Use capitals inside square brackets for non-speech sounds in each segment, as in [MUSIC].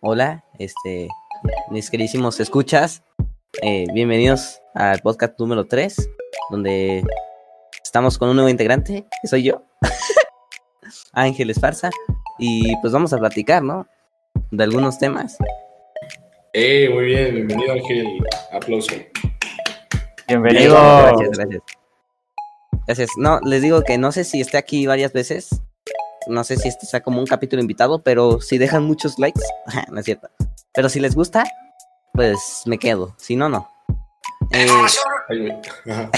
Hola, este, mis queridísimos escuchas, eh, bienvenidos al podcast número 3, donde estamos con un nuevo integrante, que soy yo, [LAUGHS] Ángel Esparza, y pues vamos a platicar, ¿no? De algunos temas. Eh, muy bien, bienvenido Ángel, aplauso. Bienvenido. Gracias, gracias. Gracias. No, les digo que no sé si esté aquí varias veces. No sé si este sea como un capítulo invitado, pero si dejan muchos likes, [LAUGHS] no es cierto. Pero si les gusta, pues me quedo. Si no, no. Eh, [LAUGHS]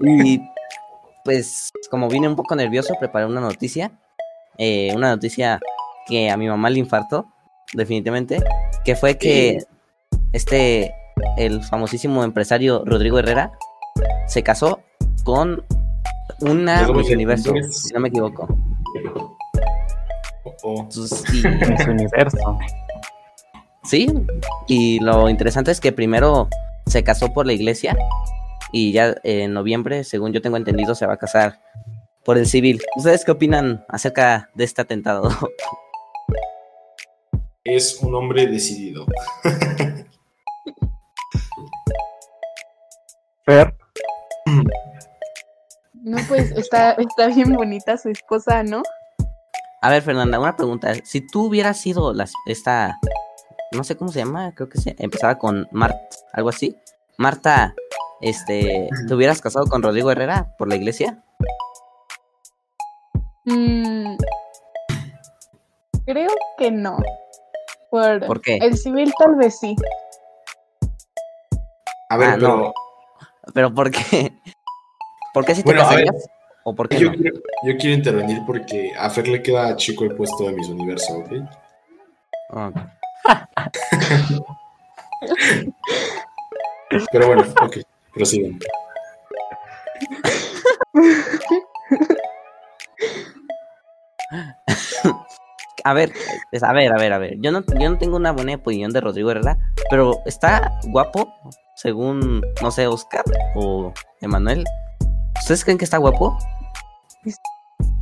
y pues como vine un poco nervioso, preparé una noticia. eh, una noticia que a mi mamá le infartó, definitivamente. Que fue que este, el famosísimo empresario Rodrigo Herrera, se casó con una Miss Universo, "Entonces- si no me equivoco. Oh, oh. [LAUGHS] Y- Universo. Sí, y lo interesante es que primero se casó por la iglesia y ya en noviembre, según yo tengo entendido, se va a casar por el civil. ¿Ustedes qué opinan acerca de este atentado? Es un hombre decidido. [LAUGHS] Fer, No, pues está, está bien bonita su esposa, ¿no? A ver, Fernanda, una pregunta. Si tú hubieras sido las, esta, no sé cómo se llama, creo que se empezaba con Marta, algo así. Marta, este, ¿te hubieras casado con Rodrigo Herrera por la iglesia? Mm, creo que no. Por, ¿Por qué? el civil tal vez sí. A ver, Ah, pero no. ¿Pero por qué? ¿Por qué si te Bueno, ver. casarías? ¿O por qué yo, no? quiero, yo quiero intervenir porque a Fer le queda chico el puesto de Miss Universo, ¿ok? [LAUGHS] Pero bueno, ok, prosigan. [LAUGHS] A ver, es- a ver, a ver, a ver. Yo no, yo no tengo una buena opinión de Rodrigo Herrera, pero está guapo, según, no sé, Oscar o Emanuel. ¿Ustedes creen que está guapo?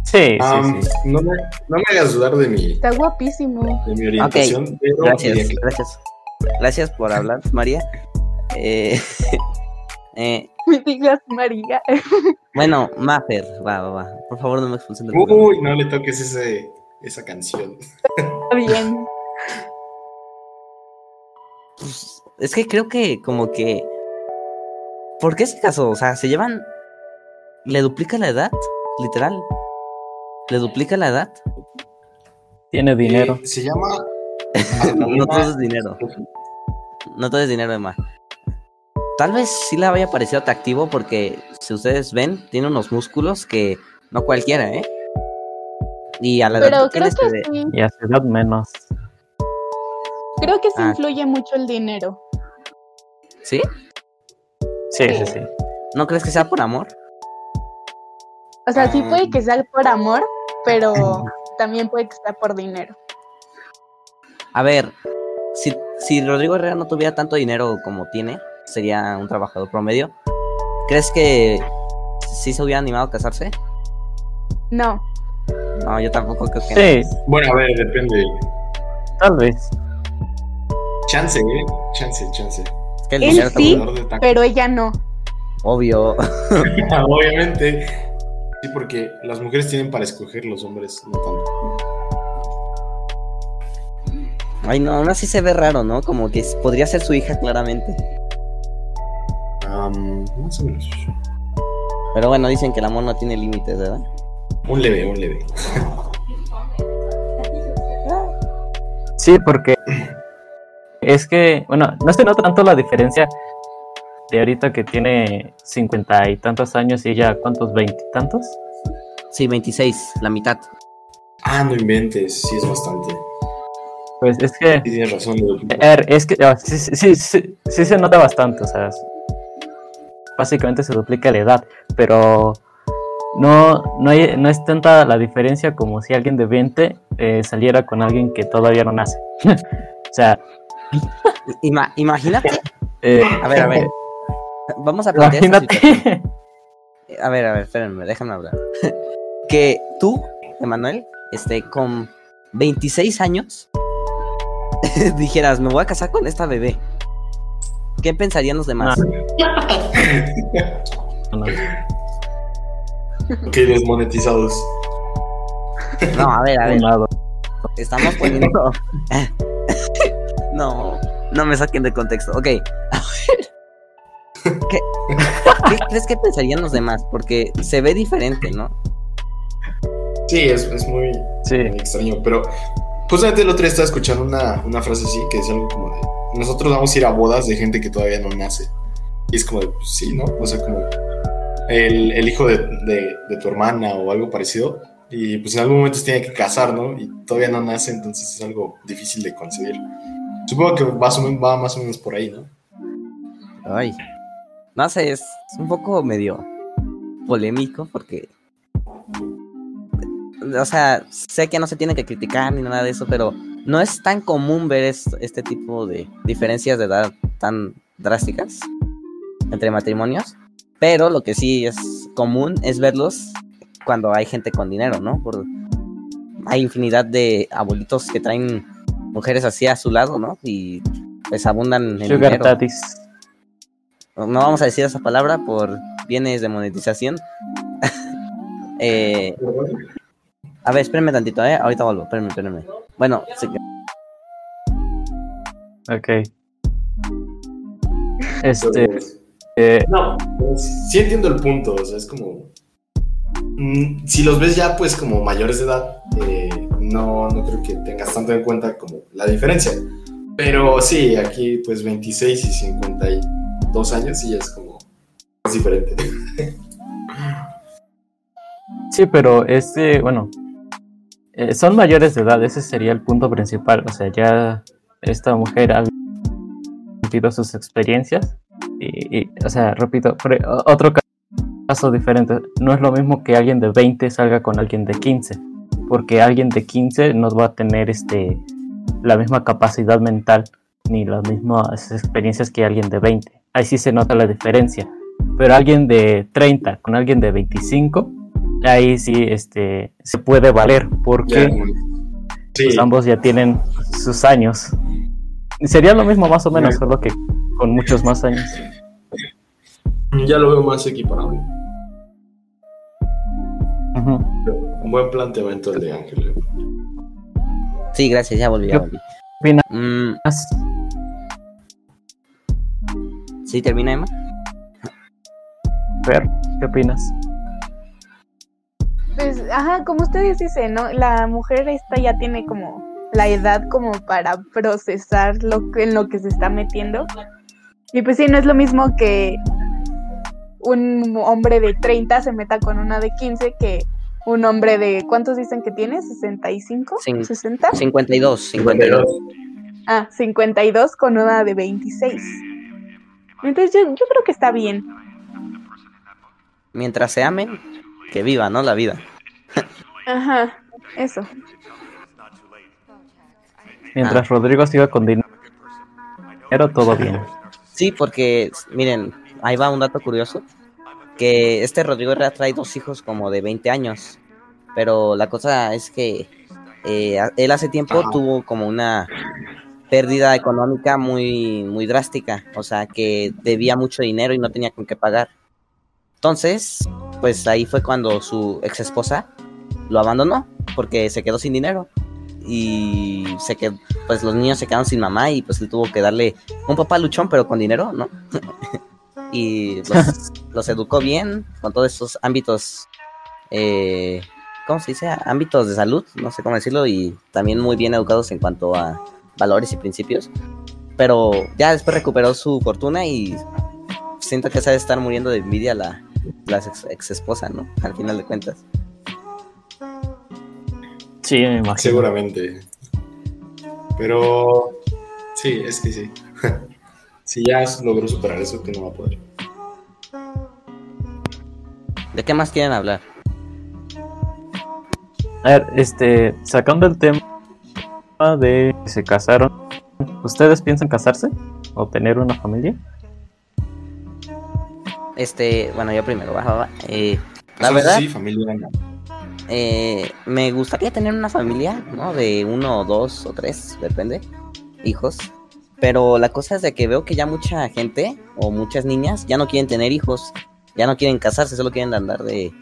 sí, Am, sí, sí. No, me, no me hagas dudar de mi, Está guapísimo. de mi orientación, pero Gracias, que- gracias. Gracias por hablar, María. Eh, [LAUGHS] eh, Me digas María. [LAUGHS] bueno, Maffer, va, va, va. Por favor, no me expulsen del programa. Uy, no le toques ese, esa canción. Está bien. Pues, es que creo que como que... ¿Por qué se casó? O sea, se llevan... ¿Le duplica la edad? Literal. ¿Le duplica la edad? Tiene dinero. Eh, se llama. [LAUGHS] no todo es dinero. No todo es dinero, Emma. Tal vez sí le haya parecido atractivo porque, si ustedes ven, tiene unos músculos que no cualquiera, ¿eh? Y a la edad Pero que creo se que sí. Y a su edad menos. Creo que sí Ah. influye mucho el dinero. ¿Sí? Sí, sí, sí. ¿No crees que sea por amor? O sea, sí puede que sea por amor, pero [LAUGHS] también puede que sea por dinero. A ver, si, si Rodrigo Herrera no tuviera tanto dinero como tiene, sería un trabajador promedio. ¿Crees que sí se hubiera animado a casarse? No. No, yo tampoco creo que no. Sí, Bueno, a ver, depende. tal vez. Chance, ¿eh? Chance, chance. Es que el Él sí. de. Pero ella no. obvio. [LAUGHS] Obviamente. Sí, porque las mujeres tienen para escoger, los hombres no tanto. Ay, no, aún así se ve raro, ¿no? Como que podría ser su hija claramente. Am, más o menos. Pero bueno, dicen que el amor no tiene límites, ¿verdad? Un leve, un leve. Sí, porque es que, bueno, no se nota tanto la diferencia de ahorita que tiene cincuenta y tantos años y ella, ¿cuántos? ¿Veintitantos? Sí, 26, la mitad. Ah, no inventes, sí es bastante. Pues es que, Sí tienes razón. es que ah, sí, sí, sí, sí, sí se nota bastante, o sea, es- básicamente se duplica la edad, pero no, no, hay- no es tanta la diferencia como si alguien de 20 eh, saliera con alguien que todavía no nace. [LAUGHS] o sea, Ima- imagínate. eh, A ver, a ver. Vamos a plantear esta situación. imagínate. [LAUGHS] A ver, a ver, espérenme, déjame hablar. [LAUGHS] que tú, Emanuel, este, con 26 años, [LAUGHS] dijeras, me voy a casar con esta bebé, ¿qué pensarían los demás? No, Ok, desmonetizados. No, a ver, a ver, estamos poniendo... no, no me saquen de contexto. Ok, a ver. ¿Qué, ¿Qué crees que pensarían los demás? Porque se ve diferente, ¿no? Sí, es, es muy, Sí, muy extraño, pero justamente el otro día estaba escuchando una, una frase así que es algo como de, nosotros vamos a ir a bodas de gente que todavía no nace. Y es como de, pues sí, ¿no? O sea, como el, el hijo de, de- de tu hermana o algo parecido. Y pues en algún momento se tiene que casar, ¿no? Y todavía no nace, entonces es algo difícil de concebir. Supongo que va, más o menos- va más o menos por ahí, ¿no? Ay, no sé, es un poco medio polémico porque, o sea, sé que no se tiene que criticar ni nada de eso, pero no es tan común ver es- este tipo de diferencias de edad tan drásticas entre matrimonios, pero lo que sí es común es verlos cuando hay gente con dinero, ¿no? Por, hay infinidad de abuelitos que traen mujeres así a su lado, ¿no? Y pues abundan en Sugar dinero. Daddies. No vamos a decir esa palabra por bienes de monetización. [LAUGHS] Eh, a ver, espérenme tantito, ¿eh? Ahorita vuelvo, espérenme, espérenme. Bueno, sí que- Ok. Este, Pues, eh, No, pues, sí entiendo el punto, o sea, es como... mm, si los ves ya pues como mayores de edad, eh, no, no creo que tengas tanto en cuenta como la diferencia. Pero sí, aquí pues 26 y 52 años sí es como... Es diferente. sí, pero este, bueno, eh, son mayores de edad, ese sería el punto principal. O sea, ya esta mujer ha vivido sus experiencias. Y, y, o sea, repito, otro ca- caso diferente. No es lo mismo que alguien de 20 salga con alguien de 15. Porque alguien de 15 no va a tener este, la misma capacidad mental ni las mismas experiencias que alguien de 20. Ahí sí se nota la diferencia. Pero alguien de 30 con alguien de 25, ahí sí este, se puede valer porque sí, pues, ambos ya tienen sus años. Y sería lo mismo más o menos, solo que con muchos más años. ya lo veo más equiparable. Un buen planteamiento el de Ángel. sí, gracias, ya volví. Mm, ¿Sí termina, Emma? ¿qué opinas? Pues, ajá, como ustedes dicen, ¿no? La mujer esta ya tiene como la edad como para procesar lo que, en lo que se está metiendo. Y pues sí, no es lo mismo que un hombre de 30 se meta con una de 15 que un hombre de, ¿cuántos dicen que tiene? ¿65? Cin- ¿60? 52, 52. Ah, 52 con una de 26. Entonces yo, yo creo que está bien. Mientras se amen, que viva, ¿no? La vida. Ajá, eso. Mientras Rodrigo siga con dinero, todo bien. Sí, porque, miren, ahí va un dato curioso. Que este Rodrigo Herrera trae dos hijos como de 20 años. Pero la cosa es que eh, él hace tiempo Ajá. tuvo como una pérdida económica muy, muy drástica. O sea, que debía mucho dinero y no tenía con qué pagar. Entonces, pues ahí fue cuando su ex esposa lo abandonó porque se quedó sin dinero. Y se quedó, pues los niños se quedaron sin mamá y pues él tuvo que darle un papá luchón, pero con dinero, ¿no? [LAUGHS] y los, [LAUGHS] los educó bien con todos esos ámbitos, eh, ¿cómo se dice? Ámbitos de salud, no sé cómo decirlo, y también muy bien educados en cuanto a valores y principios. Pero ya después recuperó su fortuna y siento que se ha de estar muriendo de envidia la, la ex, ex esposa, ¿no? Al final de cuentas. Sí, me imagino. Seguramente. Pero sí, es que sí. [LAUGHS] si ya logró superar eso, que no va a poder. ¿De qué más quieren hablar? A ver, este, sacando el tema de que se casaron, ¿ustedes piensan casarse o tener una familia? Este, bueno, yo primero, va, va, va. Eh, la verdad, Sí, familia. no. eh, me gustaría tener una familia, ¿no? De uno o dos o tres, depende. hijos. Pero la cosa es de que veo que ya mucha gente o muchas niñas ya no quieren tener hijos, ya no quieren casarse, solo quieren andar de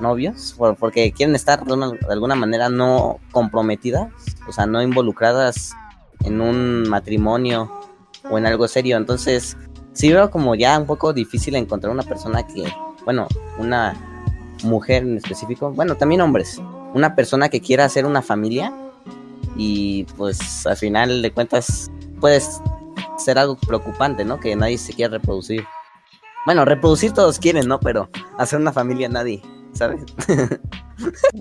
novios, por- porque quieren estar de, una- de alguna manera no comprometidas, o sea, no involucradas en un matrimonio o en algo serio. Entonces, sí veo como ya un poco difícil encontrar una persona que, bueno, una mujer en específico, bueno, también hombres, una persona que quiera hacer una familia y pues al final de cuentas puede ser algo preocupante, ¿no? Que nadie se quiera reproducir. Bueno, reproducir todos quieren, ¿no? Pero hacer una familia nadie, ¿sabes?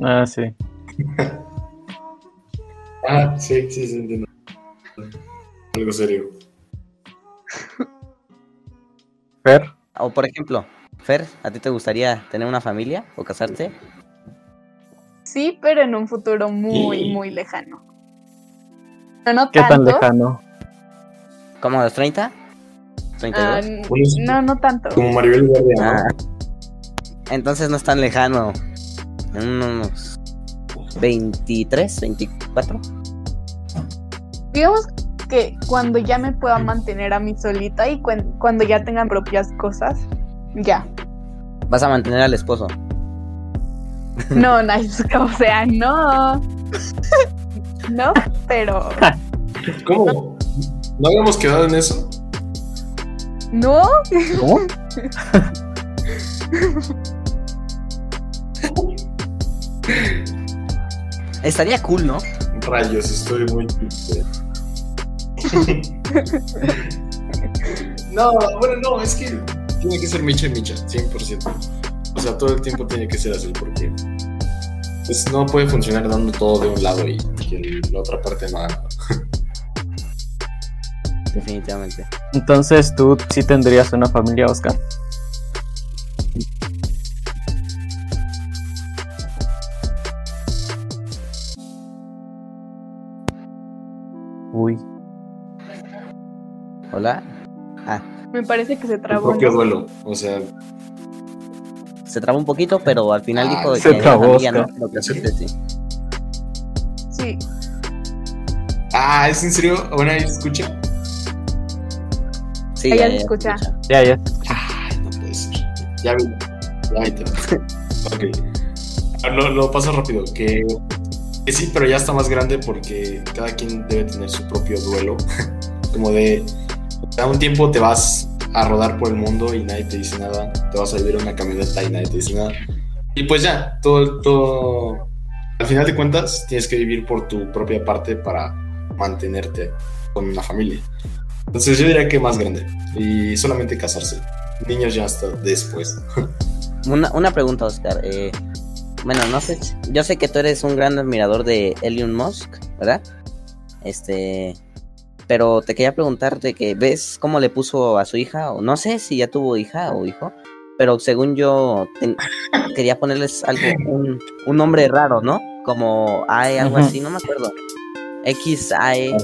Ah, sí. [LAUGHS] Ah, sí, sí, sí, entiendo. Algo serio. Fer, O por ejemplo, Fer, ¿a ti te gustaría tener una familia o casarte? Sí, pero en un futuro muy, muy lejano. No, no ¿qué tan tanto. lejano? ¿Cómo a los 30? Ah, ¿32? n- Pues, no, no tanto. Como Maribel Guardia, ¿no? Entonces no es tan lejano. En unos 23, 24. Digamos que cuando ya me pueda mantener a mí solita y cuen- cuando ya tengan propias cosas, ya. Vas a mantener al esposo. No, [LAUGHS] nice, o sea, no. No, pero ¿Cómo? ¿No habíamos quedado en eso? no. ¿Cómo? [LAUGHS] Estaría cool, ¿no? Rayos, estoy muy triste. [LAUGHS] no, bueno, no, es que tiene que ser Micha y Micha, 100%. O sea, todo el tiempo tiene que ser así porque pues, no puede funcionar dando todo de un lado y que la otra parte no haga. Definitivamente. Entonces tú sí tendrías una familia, Oscar. Hola. Ah, Me parece que se trabó. propio ¿no? duelo. O sea, se trabó un poquito, pero al final Ah, dijo de se que trabó, familia, ¿no? Lo que ¿Sí? sí. Sí. ah, ¿es en serio? ¿Ahora ahí se escucha? Sí, ya ya, se ya escucha. ya, ya. Ay, no puede ser. Ya vi. Ya vi. [LAUGHS] ok. Ah, Lo, lo paso rápido. Que, que sí, pero ya está más grande porque cada quien debe tener su propio duelo. [LAUGHS] Como de. A un tiempo te vas a rodar por el mundo y nadie te dice nada. Te vas a vivir una camioneta y nadie te dice nada. Y pues ya, todo, todo. Al final de cuentas, tienes que vivir por tu propia parte para mantenerte con una familia. Entonces yo diría que más grande. Y solamente casarse. Niños ya hasta después. [LAUGHS] Una, una pregunta, Oscar. eh, bueno, no sé. Yo sé que tú eres un gran admirador de Elon Musk, ¿verdad? Este. Pero te quería preguntar de que ves cómo le puso a su hija, o no sé si ya tuvo hija o hijo, pero según yo ten- quería ponerles algo, un, un nombre raro, ¿no? Como AE, algo así, no me acuerdo. X, AE,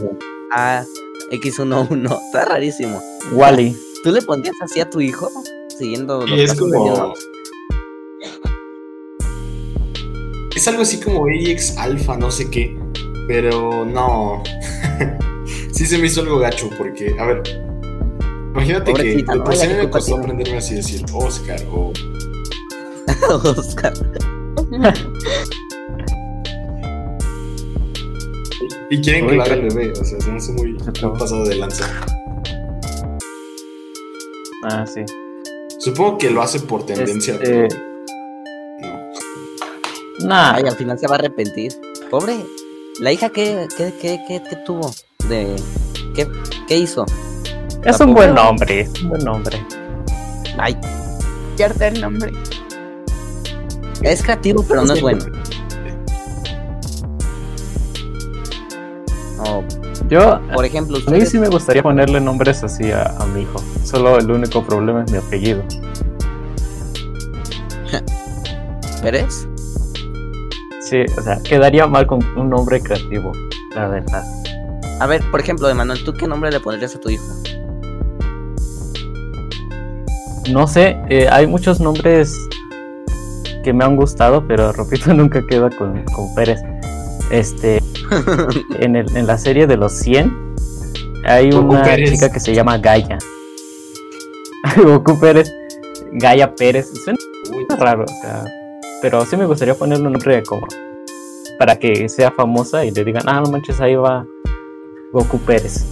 A, X11, [LAUGHS] está rarísimo. Wally. ¿Tú le pondrías así a tu hijo? Siguiendo los es como. Es algo así como AX Alpha, no sé qué. Pero no. [LAUGHS] sí se me hizo algo gacho porque, a ver. Imagínate Pobrecita, que ¿no? por si Ya a mí que me costó tiene. aprenderme así decir Oscar o [LAUGHS] Oscar. Y quieren Uy, colar qué- al bebé, o sea, se me hace muy, pasado de lanza. Ah, sí. Supongo que lo hace por tendencia. Este, pero no. Nah, Ay, al final se va a arrepentir. Pobre. ¿La hija qué, qué, qué, qué, qué tuvo? De, ¿qué, ¿Qué hizo? es un buen nombre, es un buen nombre. Ay, Pierde el nombre. es creativo, pero no es bueno. Yo, por ejemplo, a mí sí me gustaría ponerle nombres así a, a mi hijo. Solo el único problema es mi apellido. [LAUGHS] ¿Eres? Sí, o sea, quedaría mal con un nombre creativo, la verdad. A ver, por ejemplo, Emanuel, ¿tú qué nombre le pondrías a tu hijo? No sé, eh, hay muchos nombres que me han gustado, pero [LAUGHS] repito, nunca queda con, con Pérez. Este, [LAUGHS] en, el, en la serie de los 100, Hay una Pérez. chica que se llama Gaia. [LAUGHS] Goku Pérez. Gaia Pérez. Suena Uy, raro, o sea. Pero sí me gustaría ponerle un nombre como. Para que sea famosa y le digan, ah, no manches, ahí va Goku Pérez.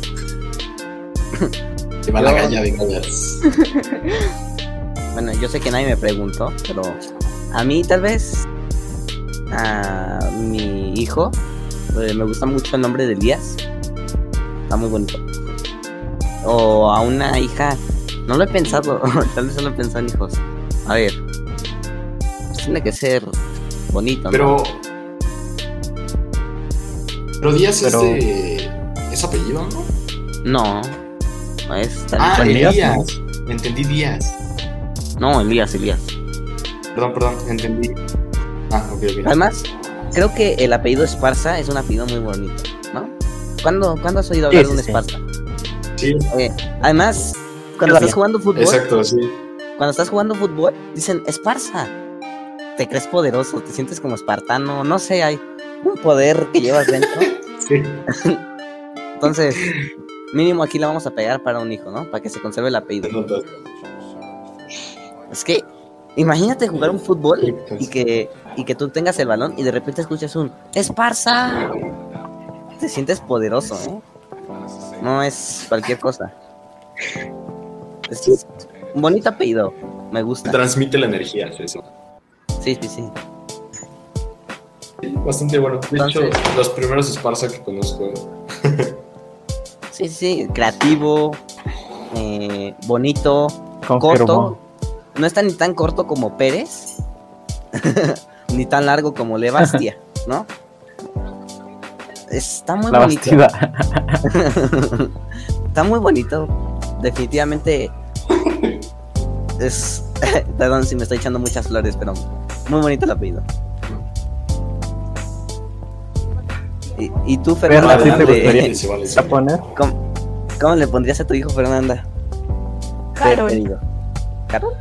te va la. Bueno, yo sé que nadie me preguntó, pero a mí tal vez a mi hijo eh, me gusta mucho el nombre de Elías. Está muy bonito. O a una hija, no lo he pensado, [LAUGHS] tal vez solo he pensado en hijos. A ver, pues tiene que ser bonito, ¿no? Pero. Pero Díaz Pero- es de. ¿Es apellido, no? No, no es Ah. Elías, Elías. Entendí Díaz. No, Elías, Elías. Perdón, perdón, entendí. Ah, ok, ok. Además, creo que el apellido Esparza es un apellido muy bonito, ¿no? ¿Cuándo, ¿cuándo has oído hablar Sí, de un sí, sí. Esparza? Sí, Eh, además, cuando estás jugando fútbol, exacto, sí. cuando estás jugando fútbol, dicen Esparza. Te crees poderoso, te sientes como espartano, no sé, hay un poder que llevas dentro. [LAUGHS] Sí. [LAUGHS] Entonces, mínimo aquí la vamos a pegar para un hijo, ¿no? Para que se conserve el apellido. Es que, imagínate jugar un fútbol y que, y que tú tengas el balón y de repente escuchas un Esparza. Te sientes poderoso, ¿eh? No es cualquier cosa. Es un bonito apellido, me gusta. Transmite la energía, eso. Sí, sí, sí. Sí, Bastante bueno. De hecho, los primeros Esparza que conozco. Sí, sí, creativo, eh, bonito, corto. No está ni tan corto como Pérez, [LAUGHS] ni tan largo como Levastia, [LAUGHS] ¿no? Está muy La bonito. [LAUGHS] Está muy bonito. Definitivamente es. Perdón si me estoy echando muchas flores, pero muy bonito el apellido. ¿Y, y tú, Fernanda? [LAUGHS] ¿sí ¿cómo, le? Sí, vale, sí. ¿A poner? cómo- cómo le pondrías a tu hijo, Fernanda? Harold. ¿Harold?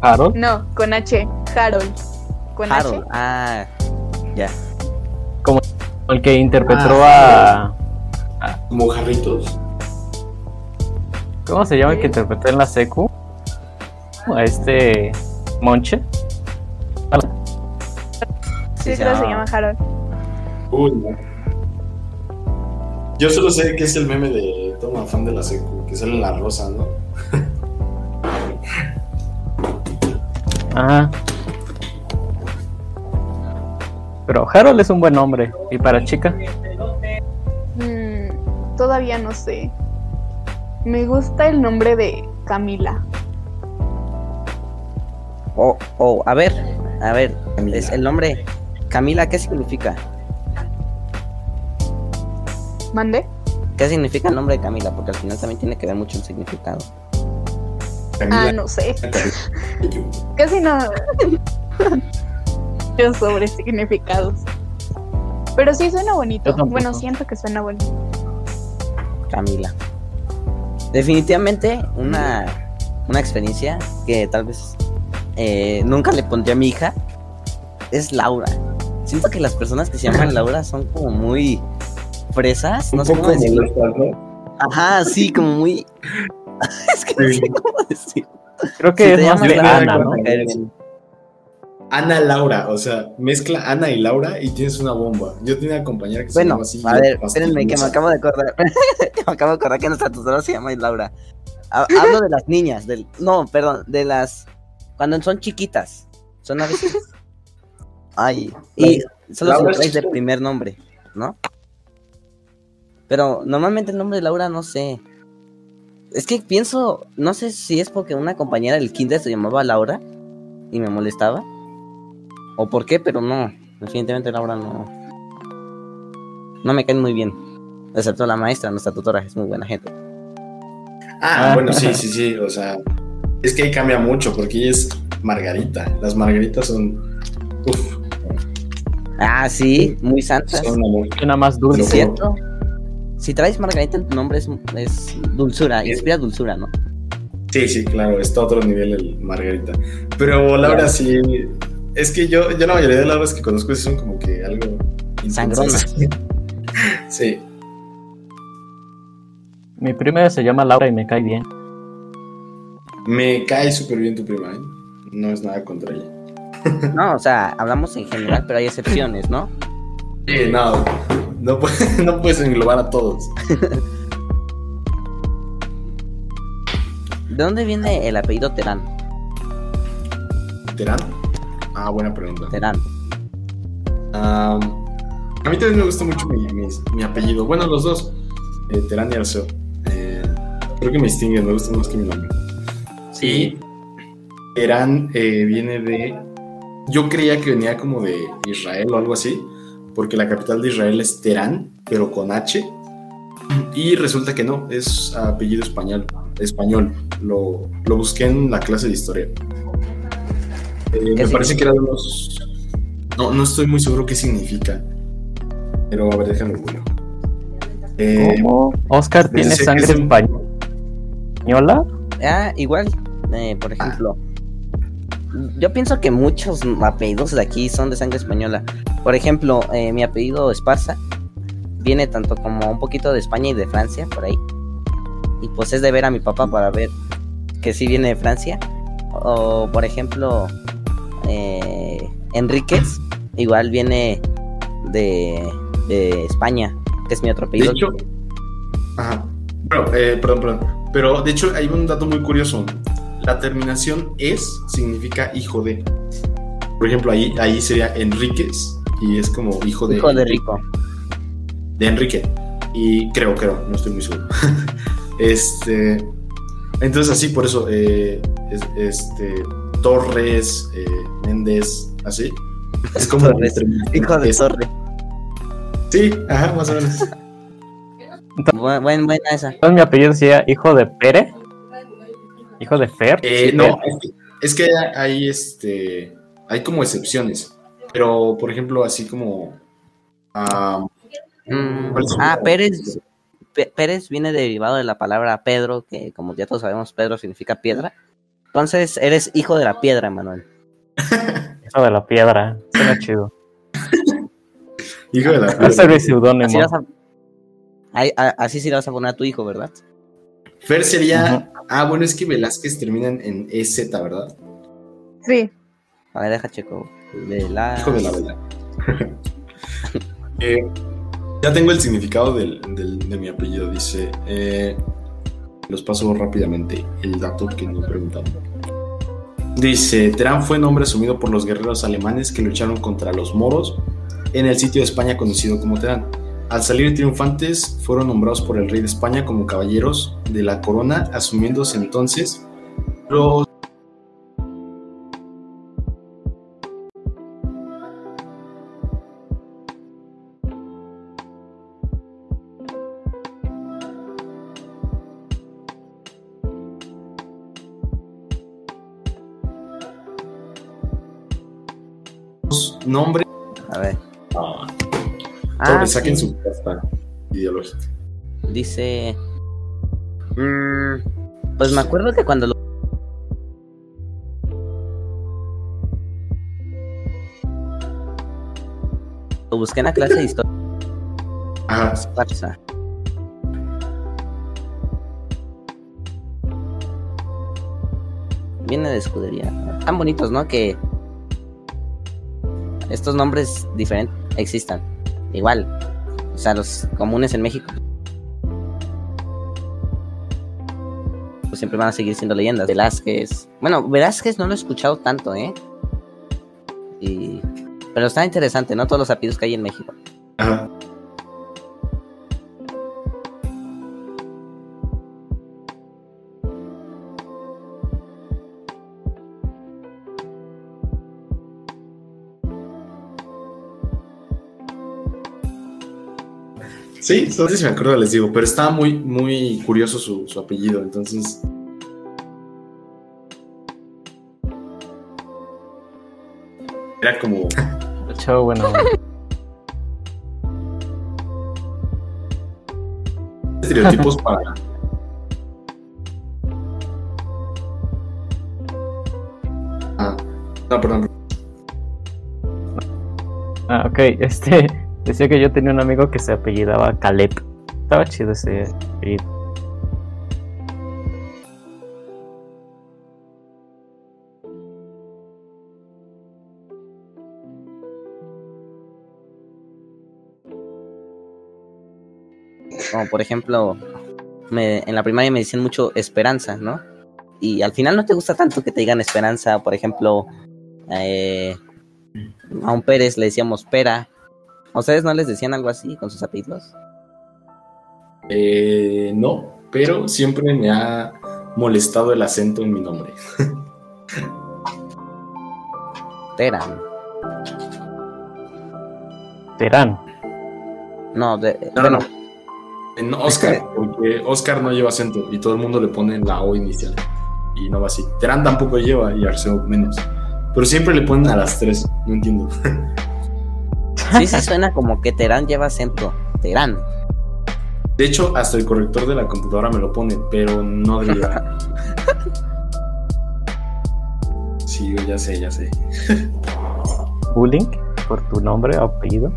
Harold. No, con H. Harold. Con Harold. H. Ah, ya. El que interpretó Ah, a. Como jarritos. ¿Cómo se llama el que interpretó en la secu? A este. Monche. Sí, que se llama Harold. Uy, no. Yo solo sé que es el meme de Toma, fan de la secu, que sale en la rosa, ¿no? [LAUGHS] Ajá. Pero Harold es un buen nombre. ¿Y para chica? Mm, todavía no sé. Me gusta el nombre de Camila. Oh, oh, a ver, a ver, es el nombre Camila, ¿qué significa? ¿Mande? ¿Qué significa el nombre de Camila? Porque al final también tiene que ver mucho el significado. Camila. Ah, no sé. [LAUGHS] Casi no. Yo sobre significados. Pero sí suena bonito. Bueno, siento que suena bonito. Camila. Definitivamente una, una experiencia que tal vez eh, nunca le pondría a mi hija es Laura. Siento que las personas que se llaman [LAUGHS] Laura son como muy fresas, no Un sé poco cómo decirlo. molestas, ¿no? Ajá, sí, como muy... [LAUGHS] es que no sé cómo decir. Creo que Si es más Laura, Ana, ¿no? Ana Laura, o sea, mezcla Ana y Laura y tienes una bomba. Yo tenía una compañera que se Bueno, llamaba así. a ver, espérenme que me acabo de acordar. [LAUGHS] me acabo de acordar que nuestra tutora se llama Laura. Ha- Hablo de las niñas, del, no, perdón, de las cuando son chiquitas. Son a veces. Ay, y solo se de primer nombre, ¿no? Pero normalmente el nombre de Laura no sé. Es que pienso, no sé si es porque una compañera del kinder se llamaba Laura y me molestaba. O por qué, pero no. Definitivamente Laura no. No me caen muy bien. Excepto la maestra, nuestra tutora, es muy buena gente. Ah, Ah. bueno, sí, sí, sí. O sea, es que ahí cambia mucho porque ella es Margarita. Las Margaritas son. Uf, Ah, sí, muy santas. son amor. Suena más dulce. es cierto. Si traes Margarita en tu nombre es, es dulzura, inspira dulzura, ¿no? Sí, sí, claro, está a otro nivel el Margarita. Pero Laura sí. Es que yo, yo la mayoría de Lauras que conozco sí son como que algo. Sangronas. [LAUGHS] Sí. Mi prima se llama Laura y me cae bien. Me cae súper bien tu prima, ¿eh? No es nada contra ella. No, o sea, hablamos en general, pero hay excepciones, ¿no? Eh, no, no, puedes, [LAUGHS] no puedes englobar a todos. ¿De dónde viene el apellido Terán? ¿Terán? Ah, buena pregunta. Terán. Am, a mí también me gusta mucho mi, mi- mi apellido. Bueno, los dos. Eh, Terán y Arceo. Eh, creo que me distinguen, me gustan más que mi nombre. Sí. Terán eh, viene de. Yo creía que venía como de Israel o algo así, porque la capital de Israel es Terán, pero con H. Y resulta que no, es apellido español. Español. Lo, lo busqué en la clase de historia. Eh, me parece que era de unos. No, no estoy muy seguro qué significa. Pero a ver, déjame. Eh, ¿Cómo? Oscar tiene sangre es un- española. Ah, igual, eh, por ejemplo. Yo pienso que muchos apellidos de aquí son de sangre española. Por ejemplo, eh, mi apellido Esparza viene tanto como un poquito de España y de Francia, por ahí. Y pues es de ver a mi papá para ver que sí viene de Francia. O por ejemplo, eh, Enríquez, igual viene de, de España, que es mi otro de apellido. hecho. Ajá. Bueno, eh, perdón, perdón. Pero de hecho hay un dato muy curioso. La terminación es significa hijo de. Por ejemplo, ahí, ahí sería Enríquez y es como hijo de. hijo de rico. de Enrique. Y creo, creo, no estoy muy seguro. [LAUGHS] este. Entonces, así, por eso, eh, es- este. Torres, eh, Méndez, así. Es como. Torres, Hijo de es- Torre. Sí, ajá, más o menos. Bu- buen- buena esa. Entonces mi apellido sería hijo de Pere. Hijo de Fer. Eh, Sí, no, Fer. es que, hay este. Hay como excepciones. Pero, por ejemplo, así como. ah, Mm, ¿Cuál es su- ah, Pérez. Pérez viene derivado de la palabra Pedro, que como ya todos sabemos, Pedro significa piedra. Entonces, eres hijo de la piedra, Manuel. [LAUGHS] Hijo de la piedra. Suena chido. hijo de la. Va a ser mi Así, a- así sí le vas a poner a tu hijo, ¿verdad? Fer sería. Ah, bueno, es que Velázquez termina en, EZ, ¿verdad? Sí. A ver, deja checo. La... Hijo de la vela. [LAUGHS] Eh, ya tengo el significado del, del- de mi apellido. Dice. eh, los paso rápidamente. El dato que no preguntaron. Dice: Terán fue nombre asumido por los guerreros alemanes que lucharon contra los moros en el sitio de España conocido como Terán. Al salir triunfantes, fueron nombrados por el rey de España como caballeros de la corona, asumiéndose entonces los nombres. Ver. Ah, sobre, saquen sí. su pasta ideológica. Dice. mm, pues me acuerdo que cuando lo. Lo busqué en la clase de historia. Ajá. Esparza. Viene de escudería. Tan bonitos, ¿no? Que estos nombres diferentes existan. Igual. O sea, los comunes en México. Pues siempre van a seguir siendo leyendas. Velázquez. Bueno, Velázquez no lo he escuchado tanto, ¿eh? Y... Pero está interesante, ¿no? Todos los apellidos que hay en México. Ajá. Sí, no sé si me acuerdo, les digo, pero estaba muy, muy curioso su, su apellido, entonces. Era como. [LAUGHS] Chao, bueno. estereotipos [LAUGHS] para. Ah, no, perdón. Ah, ok. Este Decía que yo tenía un amigo que se apellidaba Caleb. Estaba chido ese apellido. Como por ejemplo, en la primaria me decían mucho esperanza, ¿no? Y al final no te gusta tanto que te digan esperanza, por ejemplo, eh, a un Pérez le decíamos pera, ¿A ustedes no les decían algo así con sus apellidos? Eh, no, pero siempre me ha molestado el acento en mi nombre. [LAUGHS] Terán. Terán. No, de, No, bueno, no. En Oscar, [LAUGHS] porque Oscar no lleva acento y todo el mundo le pone la O inicial. Y no va así. Terán tampoco lleva y Arceo menos. Pero siempre le ponen a las tres, no entiendo. [LAUGHS] sí, sí suena como que Terán lleva acento. Terán. De hecho, hasta el corrector de la computadora me lo pone, pero no debería. [LAUGHS] Sí, ya sé, ya sé. Bullying por tu nombre o apellido.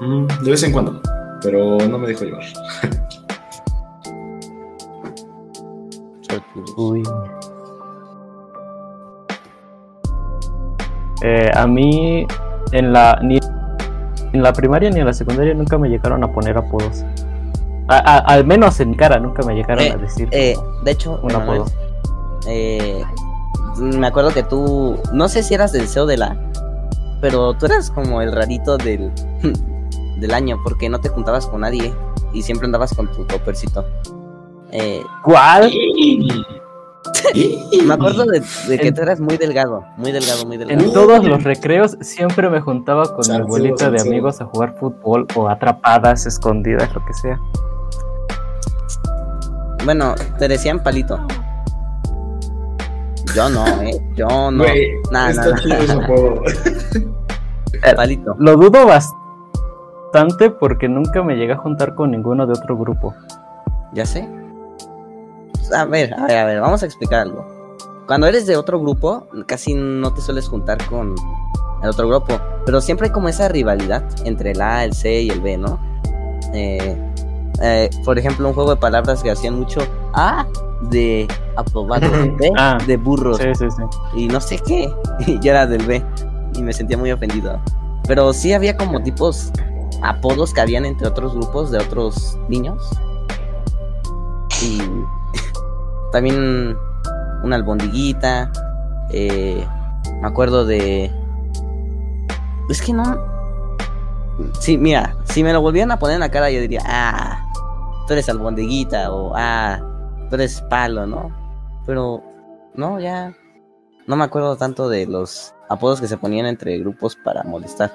Mm, de vez en cuando, pero no me dejo llevar. Uy. Eh, a mí en la ni en la primaria ni en la secundaria nunca me llegaron a poner apodos. A- a- al menos en cara nunca me llegaron Eh, a decir. Eh, de hecho, Un Emanuel, apodo. eh, me acuerdo que tú, no sé si eras del CEO de la, pero tú eras como el rarito del, [LAUGHS] del año porque no te juntabas con nadie y siempre andabas con tu topercito. Eh, ¿Cuál? Me acuerdo de, de que En- tú eras muy delgado, muy delgado, muy delgado. En todos los recreos siempre me juntaba con mi abuelita de amigos a jugar fútbol o atrapadas, escondidas, lo que sea. Bueno, te decían palito. Yo no, eh, yo no. Güey, Nah, está nah, chido ese apodo. [LAUGHS] Palito. Lo dudo bastante porque nunca me llegué a juntar con ninguno de otro grupo. Ya sé. A ver, a ver, a ver, vamos a explicar algo. Cuando eres de otro grupo, casi no te sueles juntar con el otro grupo, pero siempre hay como esa rivalidad entre el A, el C y el B, ¿no? Eh, eh, por ejemplo, un juego de palabras que hacían mucho A de aprobado, [LAUGHS] B Ah, de burros Sí, sí, sí. y no sé qué, [LAUGHS] y yo era del B y me sentía muy ofendido. Pero sí había como tipos apodos que habían entre otros grupos de otros niños. Y también una albondiguita. eh, me acuerdo de... Es que no... Sí, mira, si me lo volvieran a poner en la cara yo diría, ah, tú eres albondiguita o ah, tú eres palo, ¿no? Pero no, ya no me acuerdo tanto de los apodos que se ponían entre grupos para molestar.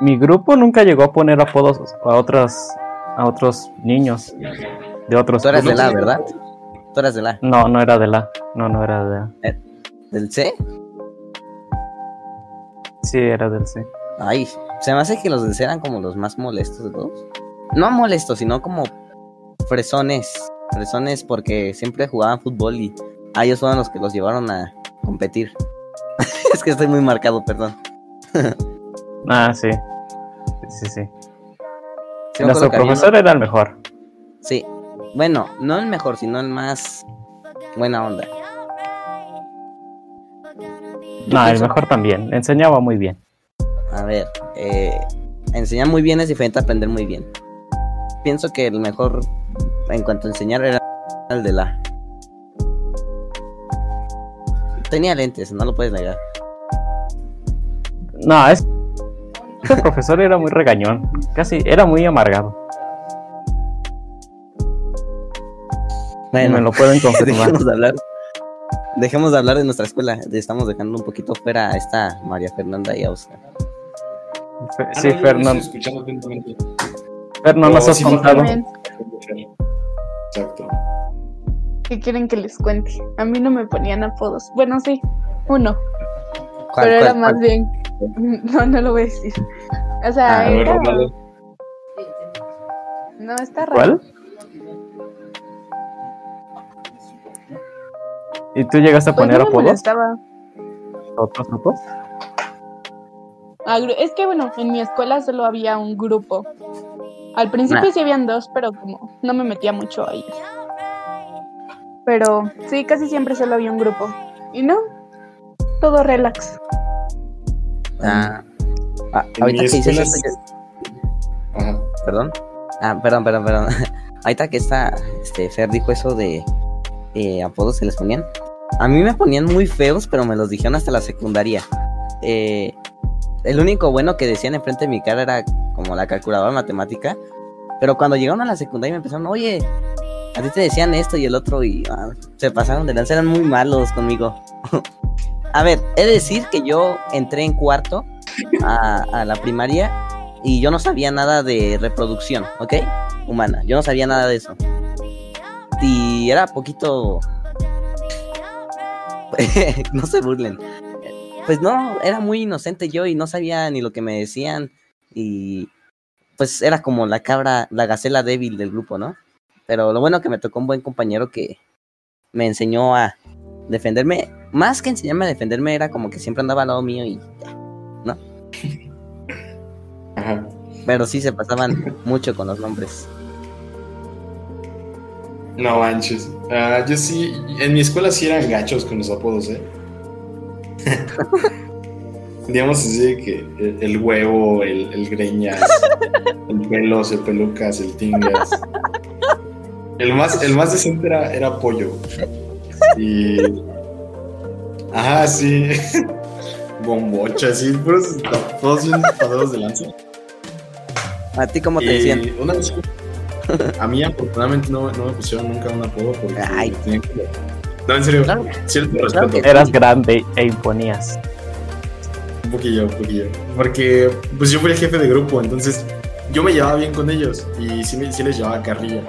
Mi grupo nunca llegó a poner apodos a otros, a otros niños de otros Tú eras de la, ¿verdad? Tú eras. No, no era de la. No, no era de la. ¿Del C? Sí, era del C. Ay, se me hace que los del C eran como los más molestos de todos. No molestos, sino como fresones. Fresones porque siempre jugaban fútbol y a ellos fueron los que los llevaron a competir. [LAUGHS] es que estoy muy marcado, perdón. [LAUGHS] Ah, sí. Sí, sí. Sí, Nuestro uno- profesor era el mejor. Sí. Bueno, no el mejor, sino el más buena onda. No, el pienso- mejor también. Enseñaba muy bien. A ver, eh, enseñar muy bien es diferente a aprender muy bien. Pienso que el mejor en cuanto a enseñar era el de la. Tenía lentes, no lo puedes negar. No, es. Ese profesor era muy regañón. Casi era muy amargado. Me lo pueden [LAUGHS] confirmar. dejemos de hablar. Dejemos de hablar de nuestra escuela. Estamos dejando un poquito fuera a esta María Fernanda y a Oscar. Fe- Ah, Sí, no, Fernando. estoy escuchando atentamente. Fer, no nos has sí, contado. También, Exacto. ¿Qué quieren que les cuente? A mí no me ponían apodos. Bueno, sí, uno. ¿Cuál, pero era más cuál? bien. [LAUGHS] No, no lo voy a decir. O sea, Ah, A era. No, está raro. ¿Cuál? ¿Y tú llegaste a Pues poner no me apodos? ¿Otros apodos? Ah, gru- Es que bueno, en mi escuela solo había un grupo. Al principio Nah. sí habían dos, pero como no me metía mucho ahí. Pero sí, casi siempre solo había un grupo. Y no, todo relax. Ah, ah, ahorita que dices escuela eso, es- yo- perdón. Ah, perdón, perdón, perdón. [LAUGHS] Ahorita que está, este, Fer dijo eso de eh, apodos se les ponían. A mí me ponían muy feos, pero me los dijeron hasta la secundaria. Eh, el único bueno que decían enfrente de mi cara era como la calculadora matemática. Pero cuando llegaron a la secundaria me empezaron, oye, a ti te decían esto y el otro y ah, se pasaron de lanza, eran muy malos conmigo. [LAUGHS] a ver, he de decir que yo entré en cuarto a, a la primaria y yo no sabía nada de reproducción, ¿ok? Humana, yo no sabía nada de eso. Y era poquito... [LAUGHS] no se burlen. Pues no, era muy inocente yo y no sabía ni lo que me decían y pues era como la cabra, la gacela débil del grupo, ¿no? Pero lo bueno que me tocó un buen compañero que me enseñó a defenderme. Más que enseñarme a defenderme, era como que siempre andaba al lado mío y ya, ¿no? Ajá. Pero sí se pasaban mucho con los nombres. No manches. Ah, yo sí, en mi escuela sí eran gachos con los apodos, ¿eh? [LAUGHS] Digamos así que el, el huevo, el, el greñas, el pelos, el pelucas, el tingas. El más, el más decente era, era pollo. Y. Ajá, sí. [LAUGHS] Bombocha, sí, puros todos bien pasados de lanza. ¿A ti cómo te decían? una vez- a mí afortunadamente no, no me pusieron nunca un apodo porque Ay. tenían que- No, en serio, Claro, cierto Claro respeto. que- Eras grande e imponías. Un poquillo, un poquillo. Porque pues yo fui el jefe de grupo, entonces yo me llevaba bien con ellos y sí, me- sí les llevaba carrilla.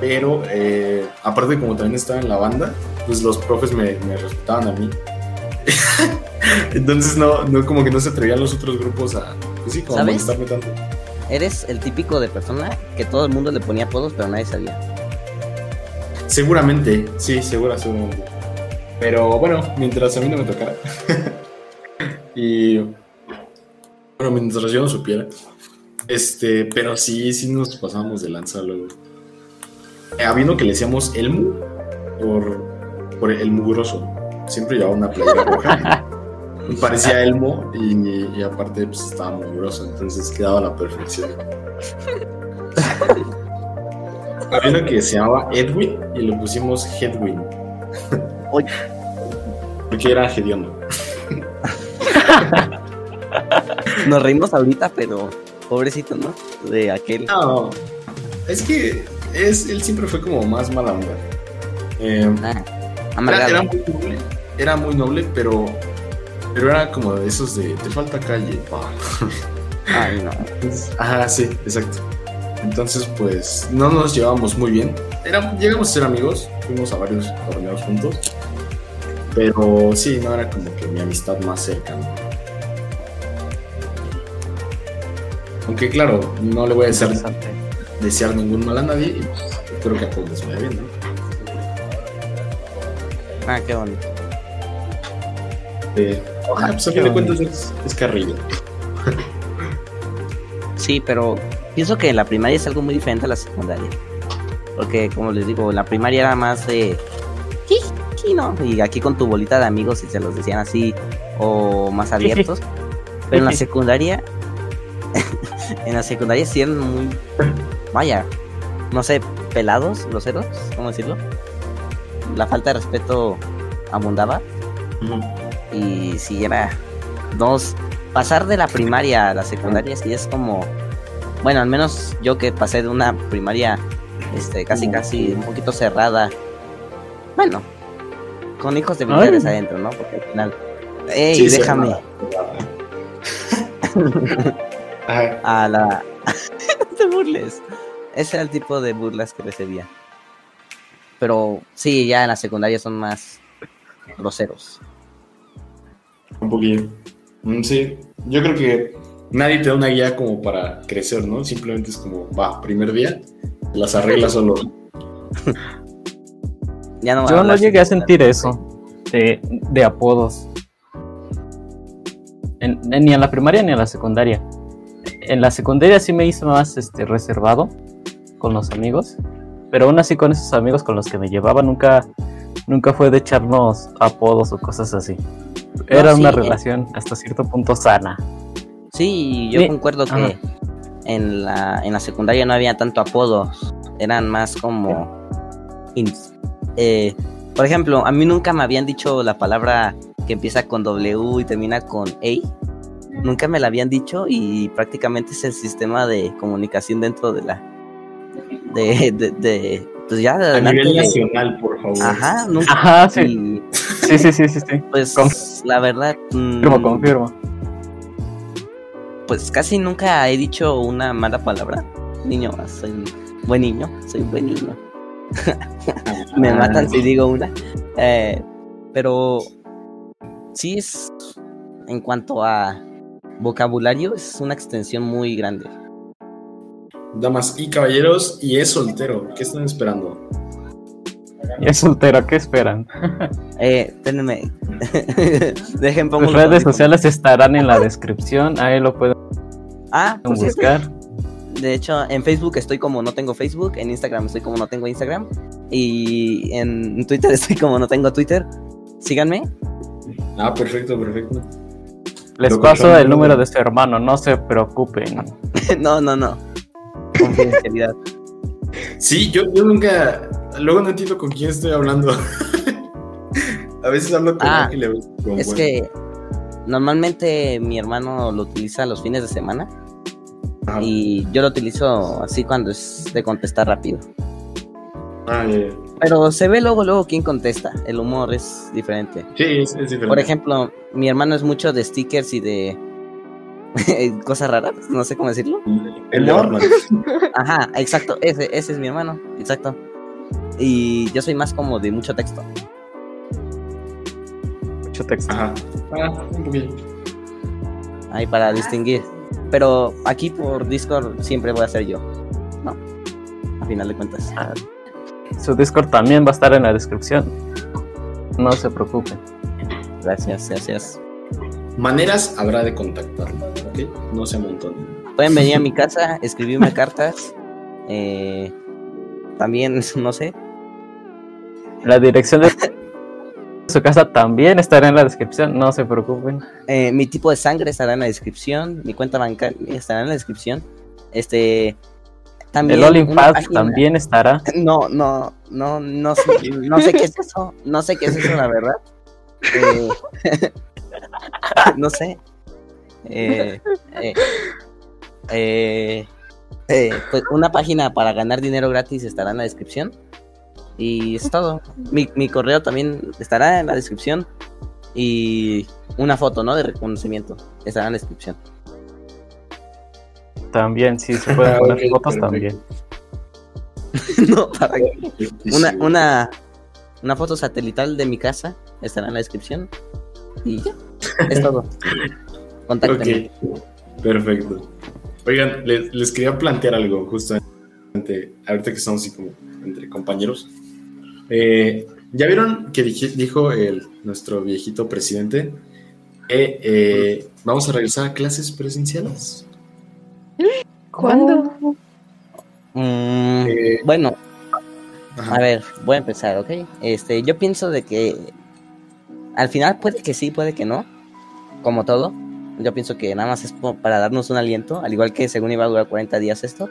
Pero eh, aparte como también estaba en la banda, pues los profes me, me respetaban a mí. [LAUGHS] entonces no, no, como que no se atrevían los otros grupos a, pues sí, como molestarme tanto. Eres el típico de persona que todo el mundo le ponía apodos, pero nadie sabía. Seguramente, sí, segura, seguramente. Pero bueno, mientras a mí no me tocara. [LAUGHS] y bueno, mientras yo no supiera. Este, pero sí, sí nos pasábamos de lanza luego. Eh, había uno que le decíamos Elmu por, por el mugroso. Siempre llevaba una playera roja. [LAUGHS] Parecía Elmo y, y aparte pues, estaba mugroso, entonces quedaba a la perfección. [LAUGHS] Había uno que se llamaba Edwin y le pusimos Headwin. Oye. Porque era hediondo. Nos reímos ahorita, pero pobrecito, ¿no? De aquel. No, es que es, él siempre fue como más mala onda. Eh, Ah, era muy noble, era muy noble, pero, pero era como de esos de te falta calle. pa". [LAUGHS] Ay, no. Ajá, sí, exacto. Entonces, pues no nos llevábamos muy bien. Era, llegamos a ser amigos, fuimos a varios torneos juntos. Pero sí, no era como que mi amistad más cercana. Aunque claro, no le voy a desear, desear ningún mal a nadie y pues, espero que a todos les vaya bien, ¿no? Ah, qué bonito. Eh, ah, pues a fin de cuentas es, es carrilla. [LAUGHS] Sí, pero pienso que la primaria es algo muy diferente a la secundaria. Porque, como les digo, la primaria era más de. "Ji, ji", ¿no? Y aquí con tu bolita de amigos, y se los decían así, o más [LAUGHS] abiertos. Pero en la secundaria. [LAUGHS] en la secundaria sí eran muy. Vaya, no sé, pelados, groseros, ¿cómo decirlo? La falta de respeto abundaba. Y si era dos, pasar de la primaria a la secundaria sí es como, bueno, al menos yo que pasé de una primaria este casi casi un poquito cerrada. Bueno, con hijos de Ay. adentro, ¿no? Porque al final, ey, Sí, déjame. Ajá. [LAUGHS] a la [LAUGHS] no te burles. Ese era el tipo de burlas que recibía. Pero sí, ya en la secundaria son más groseros. Un poquillo. Mm, Sí, yo creo que nadie te da una guía como para crecer, ¿no? Simplemente es como, va, primer día, las arreglas [LAUGHS] solo. Ya no Yo no llegué a sentir eso de, de apodos. En- en- ni en la primaria ni en la secundaria. En la secundaria sí me hice más este, reservado con los amigos, pero aún así con esos amigos con los que me llevaba nunca, nunca fue de echarnos apodos o cosas así. Era sí, una eh. relación hasta cierto punto sana. Sí, yo Sí, concuerdo que ajá. en la, en la secundaria no había tanto apodos, eran más como... eh, por ejemplo, a mí nunca me habían dicho la palabra que empieza con W y termina con A. Nunca me la habían dicho y prácticamente es el sistema de comunicación dentro de la... De, de, de- pues ya A nivel nacional, por favor. Ajá, nunca. [LAUGHS] Ajá, sí. Sí, sí, sí, sí, sí. pues Conf- la verdad... mm, Confirmo, confirmo. pues casi nunca he dicho una mala palabra. Niño, soy buen niño, soy un buen niño. [LAUGHS] Me Ah, matan si digo una. Eh, pero sí es, en cuanto a vocabulario, es una extensión muy grande. Damas y caballeros, y es soltero. ¿Qué están esperando? Y es soltero, ¿qué esperan? [LAUGHS] Eh, espérenme. [LAUGHS] Dejen pongo los redes sociales estarán en la descripción, ahí lo pueden Ah, buscar. [LAUGHS] De hecho, en Facebook estoy como no tengo Facebook, en Instagram estoy como no tengo Instagram y en Twitter estoy como no tengo Twitter. Síganme. Ah, perfecto, perfecto. Les paso el número de su hermano, no se preocupen. no, no, no. Confidencialidad. Sí, yo, yo nunca. Luego no entiendo con quién estoy hablando. a veces hablo con Ah, y veces con Es que normalmente mi hermano lo utiliza los fines de semana y yo lo utilizo así cuando es de contestar rápido. Ah. Pero se ve luego, luego quién contesta. El humor es diferente. Sí, es, es diferente. Por ejemplo, mi hermano es mucho de stickers y de [LAUGHS] cosas raras, no sé cómo decirlo. el de. Batman. [LAUGHS] Ajá, exacto, ese, ese es mi hermano, exacto. Y yo soy más como de mucho texto. Mucho texto. Ajá. Ah, un. Ahí para distinguir. Pero aquí por Discord siempre voy a ser yo. ¿No? A final de cuentas. Ah, Su Discord también va a estar en la descripción. No se preocupen. Gracias, gracias. Maneras habrá de contactarlo, ¿ok? No se amontonen. Pueden venir a mi casa, escribirme [LAUGHS] cartas. Eh, también, [LAUGHS] no sé. La dirección de su casa también estará en la descripción, no se preocupen. Eh, mi tipo de sangre estará en la descripción. Mi cuenta bancaria estará en la descripción. Este. También. El página- también estará. [LAUGHS] No, no, no, no sé, no sé qué es eso, no sé qué es eso, la verdad. Eh, no sé. Eh, eh, eh, eh, pues una página para ganar dinero gratis estará en la descripción. Y es todo. Mi, mi correo también estará en la descripción. Y una foto, ¿no? De reconocimiento estará en la descripción. También, sí, se pueden Ah, poner fotos perfecto. también. [LAUGHS] no, para qué. Una, una, una foto satelital de mi casa estará en la descripción. Y ya, es todo. [LAUGHS] Contáctenme. Perfecto. Oigan, les, les quería plantear algo justamente, ahorita que estamos así como entre compañeros. Eh, ¿Ya vieron que dije- dijo el, nuestro viejito presidente? eh, vamos a regresar a clases presenciales. ¿Cuándo? Mm, Eh, bueno, Ajá. a ver, voy a empezar, ¿ok? Este, yo pienso de que al final puede que sí, puede que no, como todo. Yo pienso que nada más es para darnos un aliento, al igual que según iba a durar 40 días esto.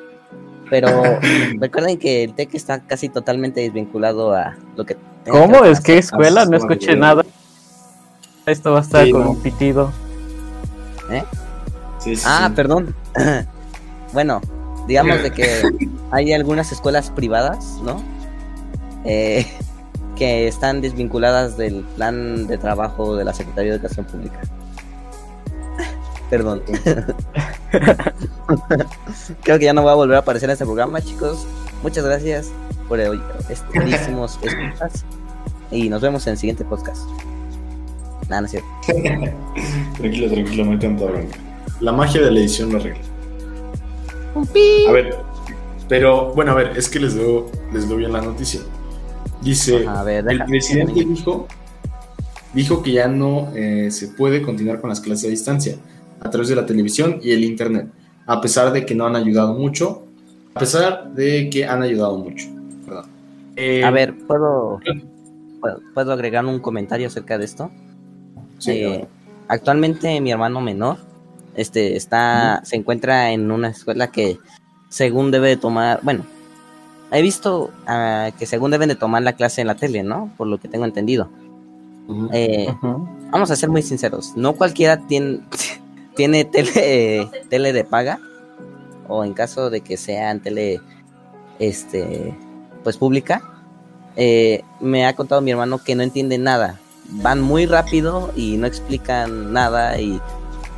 Pero [LAUGHS] recuerden que el TEC está casi totalmente desvinculado a lo que... ¿Cómo? ¿Es que escuela? No Ah, escuché nada. Esto va a estar Sí, con no. un pitido. Sí, sí, Ah, sí. perdón. [LAUGHS] bueno, digamos de que [LAUGHS] hay algunas escuelas privadas, ¿no? Eh, que están desvinculadas del plan de trabajo de la Secretaría de Educación Pública. Perdón. [LAUGHS] Creo que ya no voy a volver a aparecer en este programa, chicos. Muchas gracias por hoy. Estimísimos [LAUGHS] escuchas. Y nos vemos en el siguiente podcast. Nada, no es cierto. Tranquilo, tranquilo, no hay tanta bronca. La magia de la edición lo arregla. A ver, pero bueno, a ver, es que les doy, les doy bien la noticia. Dice, Ajá, a ver, el presidente dijo, dijo que ya no eh, se puede continuar con las clases a distancia a través de la televisión y el internet, a pesar de que no han ayudado mucho, a pesar de que han ayudado mucho. Eh, A ver, ¿puedo, puedo, puedo agregar un comentario acerca de esto? sí, Eh, actualmente mi hermano menor este está se encuentra en una escuela que según debe de tomar, bueno, he visto ah, que según deben de tomar la clase en la tele, ¿no? Por lo que tengo entendido. Eh, vamos a ser muy sinceros, no cualquiera tiene, [LAUGHS] tiene tele, tele de paga, o en caso de que sean tele, este, pues pública, eh, me ha contado mi hermano que no entiende nada, van muy rápido y no explican nada y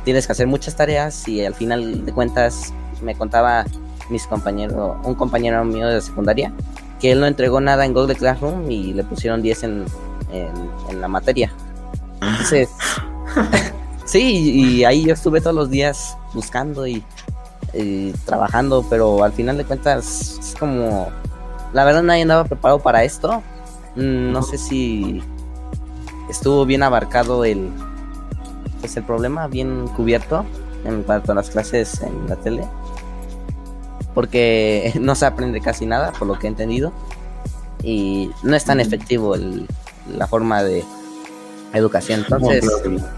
tienes que hacer muchas tareas y al final de cuentas me contaba mis compañeros, un compañero mío de secundaria, que él no entregó nada en Google Classroom y le pusieron 10 en, en, en la materia. Entonces, [LAUGHS] sí, y ahí yo estuve todos los días buscando y, y trabajando, pero al final de cuentas es como, la verdad nadie andaba preparado para esto. No sé si estuvo bien abarcado el, pues el problema, bien cubierto en cuanto a las clases en la tele. Porque [LAUGHS] no se aprende casi nada, por lo que he entendido. Y no es tan efectivo el- la forma de educación. Entonces, No, claro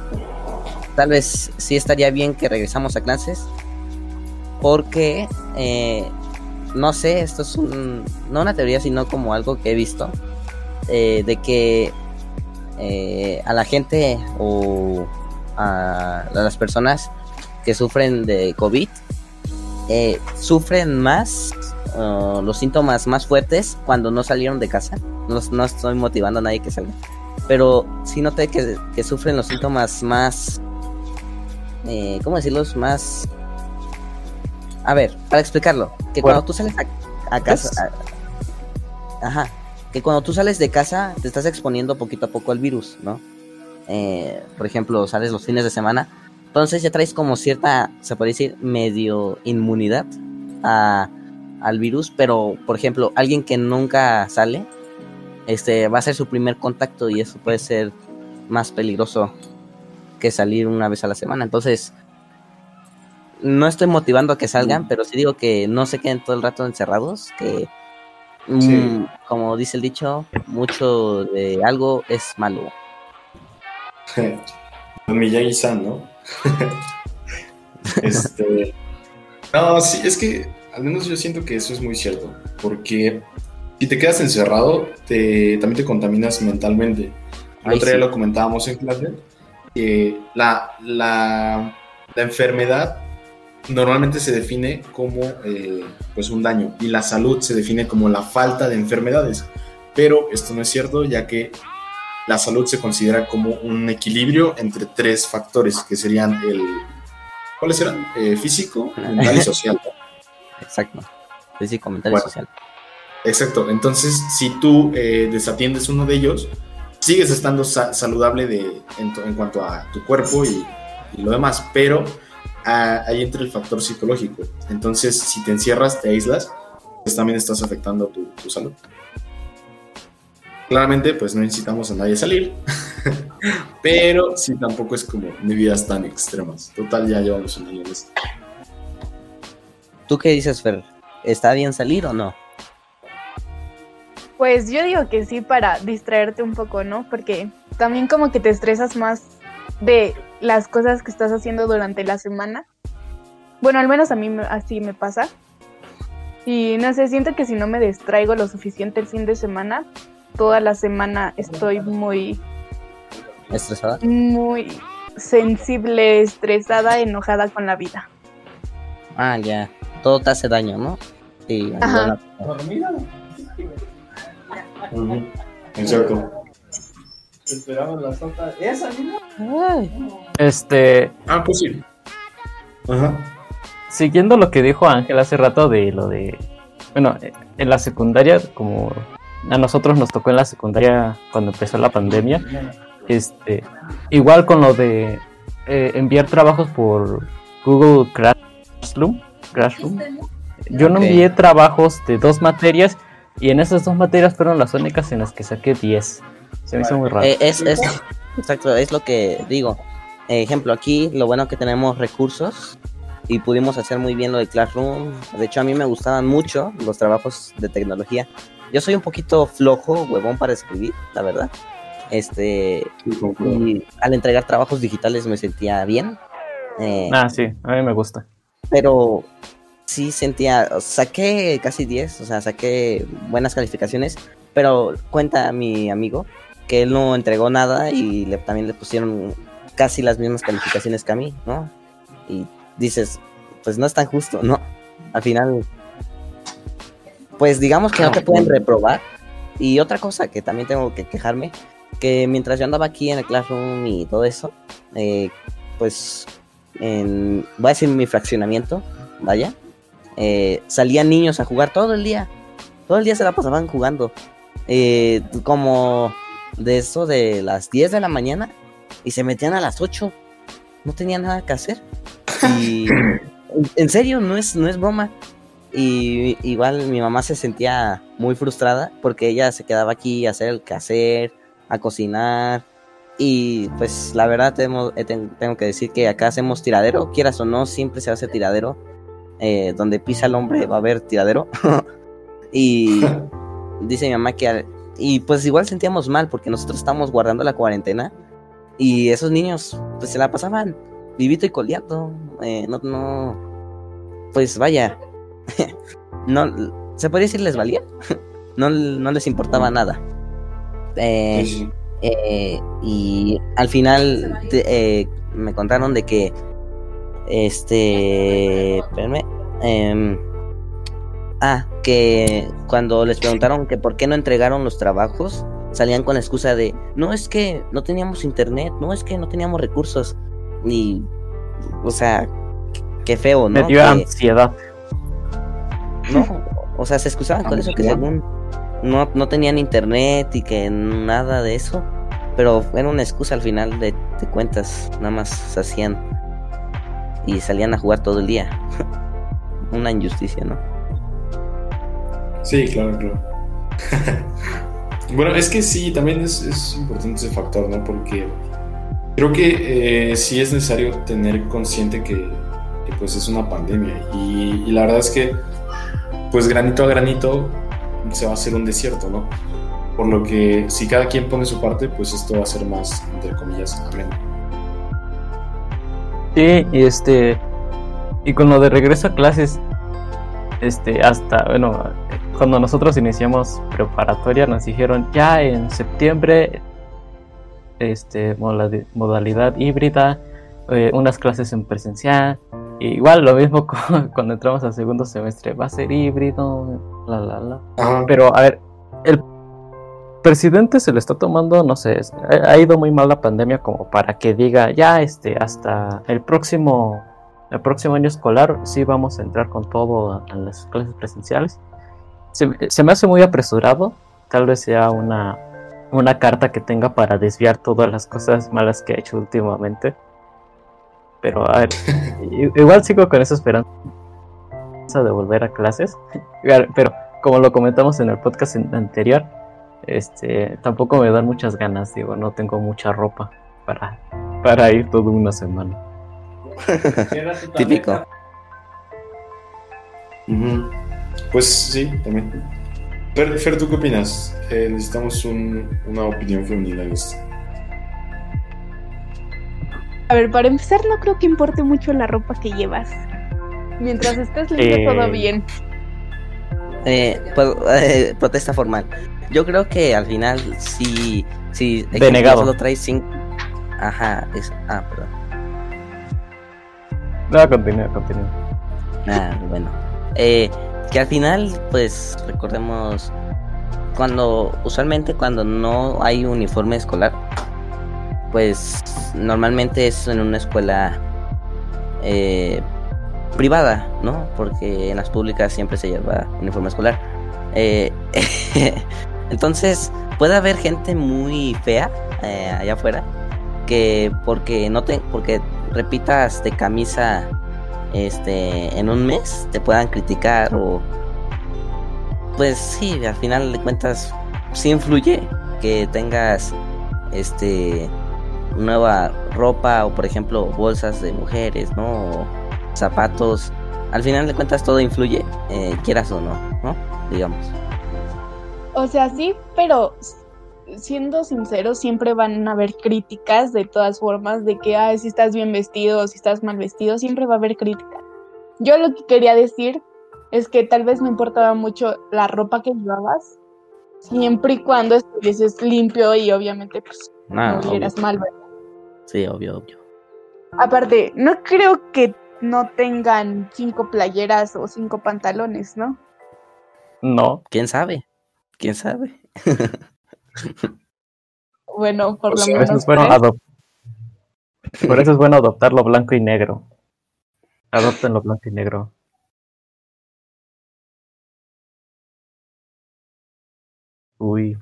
tal vez sí estaría bien que regresamos a clases. Porque, eh, no sé, esto es un, no una teoría, sino como algo que he visto. eh, de que eh, a la gente o a, a las personas que sufren de COVID eh, sufren más uh, los síntomas más fuertes cuando no salieron de casa. No, no estoy motivando a nadie que salga. Pero sí noté que, que sufren los síntomas más... Eh, ¿Cómo decirlos? Más... A ver, para explicarlo. Que Bueno. cuando tú sales a, a casa... a- ajá. Que cuando tú sales de casa te estás exponiendo poquito a poco al virus, ¿no? Eh, por ejemplo, sales los fines de semana. Entonces ya traes como cierta, se puede decir, medio inmunidad a, al virus. Pero, por ejemplo, alguien que nunca sale, este va a ser su primer contacto y eso puede ser más peligroso que salir una vez a la semana. Entonces, no estoy motivando a que salgan, pero sí digo que no se queden todo el rato encerrados, que mm, como dice el dicho, mucho de algo es malo. [LAUGHS] Miyagi-san, ¿no? [LAUGHS] este. No, sí, es que al menos yo siento que eso es muy cierto. Porque si te quedas encerrado, te, también te contaminas mentalmente. El Ay, otro día sí. lo comentábamos en clase. Que la, la, la enfermedad normalmente se define como eh, pues un daño y la salud se define como la falta de enfermedades. Pero esto no es cierto, ya que la salud se considera como un equilibrio entre tres factores, que serían el... ¿Cuáles eran? Eh, físico, [LAUGHS] mental y social. Exacto. Sí, comentario Bueno. social. Exacto. Entonces, si tú eh, desatiendes uno de ellos, sigues estando sa- saludable de, en, to- en cuanto a tu cuerpo y, y lo demás, pero ah, ahí entra el factor psicológico. Entonces, si te encierras, te aíslas, pues también estás afectando tu, tu salud. Claramente, pues no incitamos a nadie a salir, [LAUGHS] pero sí tampoco es como medidas tan extremas. Total, ya llevamos un año en esto. ¿Tú qué dices, Fer? ¿Está bien salir o no? Pues yo digo que sí para distraerte un poco, ¿no? Porque también como que te estresas más de las cosas que estás haciendo durante la semana. Bueno, al menos a mí me- así me pasa. Y no sé, siento que si no me distraigo lo suficiente el fin de semana, toda la semana estoy muy, ¿Estresada? muy sensible, estresada, enojada con la vida. Ah, ya. Todo te hace daño, ¿no? Sí. Ajá. Exacto. Esperamos la sopa. ¿Esa misma? Este, Ah, pues sí. Ajá. siguiendo lo que dijo Ángel hace rato de lo de, bueno, en la secundaria, como a nosotros nos tocó en la secundaria cuando empezó la pandemia, este, igual con lo de eh, enviar trabajos por Google Classroom, Classroom, yo no envié trabajos de dos materias y en esas dos materias fueron las únicas en las que saqué 10. Se me hizo muy raro. Eh, es, es, exacto, es lo que digo. Eh, ejemplo, aquí lo bueno que tenemos recursos y pudimos hacer muy bien lo de Classroom. De hecho, a mí me gustaban mucho los trabajos de tecnología. Yo soy un poquito flojo, huevón para escribir, la verdad. Este, y al entregar trabajos digitales me sentía bien. Eh, Ah, sí, a mí me gusta. pero sí sentía, saqué casi 10, o sea, saqué buenas calificaciones, pero cuenta mi amigo que él no entregó nada y le, también le pusieron casi las mismas calificaciones que a mí, ¿no? Y dices, pues no es tan justo, ¿no? Al final, pues digamos que no te pueden reprobar. Y otra cosa que también tengo que quejarme, que mientras yo andaba aquí en el classroom y todo eso, eh, pues en, voy a decir mi fraccionamiento, vaya, eh, salían niños a jugar todo el día. Todo el día se la pasaban jugando. Eh, como de eso de las 10 de la mañana y se metían a las 8. No tenían nada que hacer. [LAUGHS] Y en serio, no es, no es broma. Y igual mi mamá se sentía muy frustrada porque ella se quedaba aquí a hacer el quehacer, a cocinar. Y pues la verdad tengo, eh, ten- tengo que decir que acá hacemos tiradero, quieras o no, siempre se hace tiradero. Eh, donde pisa el hombre va a haber tiradero. [LAUGHS] y [LAUGHS] dice mi mamá que... al- Y pues igual sentíamos mal porque nosotros estábamos guardando la cuarentena. Y esos niños pues se la pasaban vivito y coleando. eh, no, no... Pues vaya. [LAUGHS] no... ¿Se podría decir les valía? [LAUGHS] no, no les importaba nada. Eh, Sí, eh, y al final eh, me contaron de que este em, ah que cuando les preguntaron que por qué no entregaron los trabajos salían con la excusa de no es que no teníamos internet no es que no teníamos recursos y o sea qué feo no Me dio Que- ansiedad. No, [LAUGHS] o sea, se excusaban con eso que según no, no tenían internet y que nada de eso, pero era una excusa al final de, de cuentas, nada más se hacían y salían a jugar todo el día. [LAUGHS] una injusticia, ¿no? Sí, claro, claro. [LAUGHS] bueno, es que sí, también es, es importante ese factor, ¿no? Porque creo que eh, sí es necesario tener consciente que, que, pues es una pandemia y, y la verdad es que pues granito a granito se va a hacer un desierto, ¿no? Por lo que si cada quien pone su parte, pues esto va a ser más, entre comillas, ameno. Sí, y este. Y con de regreso a clases, este, hasta, bueno, cuando nosotros iniciamos preparatoria, nos dijeron ya en septiembre, este, modalidad, modalidad híbrida, eh, unas clases en presencial. Igual lo mismo [LAUGHS] cu- cuando entramos al segundo semestre, va a ser híbrido, la, la, la. Ajá. Pero, a ver, el presidente se le está tomando, no sé, ha, ido muy mal la pandemia como para que diga, ya, este, hasta el próximo, el próximo año escolar, sí vamos a entrar con todo a, a las clases presenciales. Se, se me hace muy apresurado, tal vez sea una, una carta que tenga para desviar todas las cosas malas que ha hecho últimamente. Pero, a ver, igual sigo con esa esperanza de volver a clases. [LAUGHS] Pero como lo comentamos en el podcast anterior, este tampoco me dan muchas ganas, digo, no tengo mucha ropa para, para ir toda una semana. [LAUGHS] Típico. Pues sí, también. Fer, Fer, ¿tú qué opinas? Eh, necesitamos un- una opinión femenina en esto. A ver, para empezar, no creo que importe mucho la ropa que llevas. Mientras estés limpio, Eh, todo bien. Eh, pues, eh, protesta formal. Yo creo que al final sí, ejemplo, Denegado. solo traes cinco. Ajá, es, ah, perdón. No, continúa, continúa. Ah, bueno. Eh, que al final, pues, recordemos, cuando, usualmente cuando no hay uniforme escolar, pues, normalmente es en una escuela eh, privada, ¿no? Porque en las públicas siempre se lleva uniforme escolar. Eh, [LAUGHS] entonces, puede haber gente muy fea eh, allá afuera que porque no te, porque repitas de camisa este en un mes te puedan criticar o pues sí al final de cuentas sí influye que tengas este nueva ropa o por ejemplo bolsas de mujeres no o zapatos. Al final de cuentas todo influye eh, quieras o no no digamos. O sea, sí, pero siendo sinceros, siempre van a haber críticas de todas formas, de que, ay, si estás bien vestido o si estás mal vestido, siempre va a haber crítica. Yo lo que quería decir es que tal vez me importaba mucho la ropa que llevabas, siempre y cuando estuvieses limpio y obviamente pues Ah, no vieras mal, ¿verdad? Sí, obvio, obvio. Aparte, no creo que no tengan cinco playeras o cinco pantalones, ¿no? No, ¿Quién sabe? ¿Quién sabe? [LAUGHS] Bueno, por lo menos es bueno Por eso es bueno adoptar lo blanco y negro. Adopten lo blanco y negro. Uy,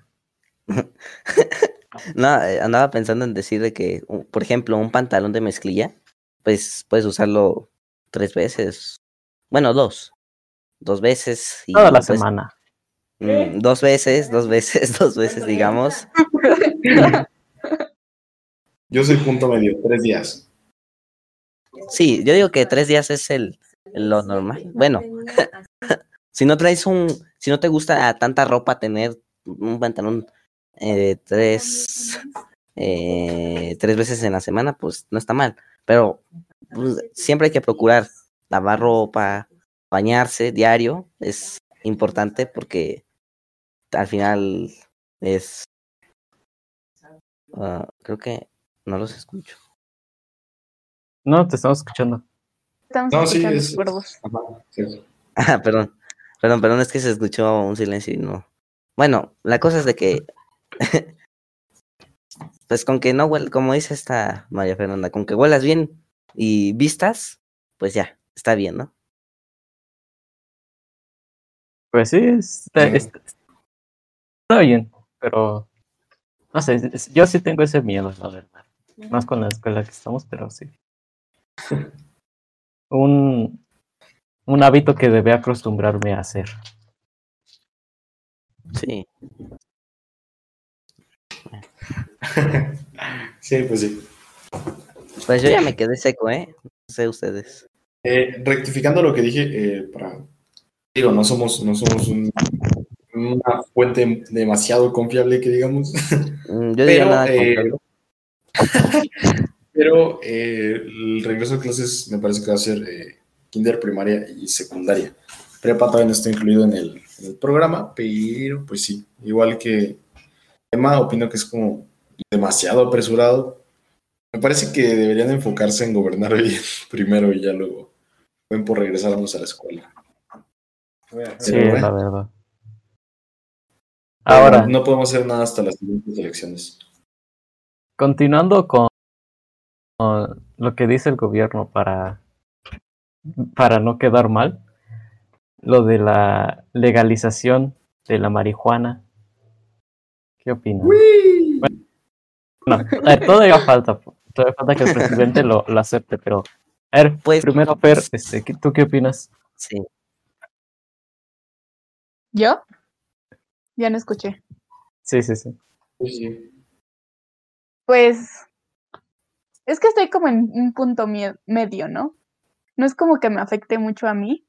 [LAUGHS] No, eh, andaba pensando en decir de que, por ejemplo, un pantalón de mezclilla, pues puedes usarlo tres veces. Bueno, dos. Dos veces. Y toda la pues, semana. mm, dos veces, dos veces, [LAUGHS] dos veces, digamos. Yo soy punto medio, tres días. Sí, yo digo que tres días es el lo normal. Bueno, [LAUGHS] si no traes un, si no te gusta tanta ropa tener un pantalón eh, tres, eh, tres veces en la semana, pues no está mal. Pero pues, siempre hay que procurar lavar ropa, bañarse diario, es importante porque al final es, ah, creo que no los escucho. No, te estamos escuchando. Estamos No, sí, escuchando es- cuervos. Ajá, sí. [LAUGHS] Ah, perdón. Perdón, perdón, es que se escuchó un silencio y no. Bueno, la cosa es de que. [LAUGHS] pues con que no huel, como dice esta María Fernanda, con que huelas bien y vistas, pues ya, está bien, ¿no? Pues sí, está, Ujú. está- está bien, pero no sé, es- yo sí tengo ese miedo, la verdad. Más con la escuela que estamos, pero sí. Un, un hábito que debe acostumbrarme a hacer. Sí. [LAUGHS] Sí, pues sí. Pues yo ya me quedé seco, ¿eh? No sé ustedes. Eh, rectificando lo que dije, eh, para digo, no somos, no somos un- una fuente demasiado confiable que digamos, Mm, Yo diría pero, nada eh, [LAUGHS] pero el regreso a clases me parece que va a ser kinder, primaria y secundaria. Prepa todavía no está incluido en el, en el programa, pero pues sí, igual que Emma, opino que es como demasiado apresurado. Me parece que deberían enfocarse en gobernar [LAUGHS] bien primero y ya luego ven por regresarnos a la escuela. Sí, Pero, la verdad. Ahora, no podemos hacer nada hasta las siguientes elecciones. continuando con, con lo que dice el gobierno para, para no quedar mal, lo de la legalización de la marihuana. ¿Qué opinan? No, a ver, todavía falta, todavía falta que el [LAUGHS] presidente lo, lo acepte, pero a ver, Pues- primero Fer, este, ¿qué- ¿tú qué opinas? Sí. ¿Yo? Ya no escuché. Sí, sí, sí. Pues sí. Pues es que estoy como en un punto medio, ¿no? No es como que me afecte mucho a mí,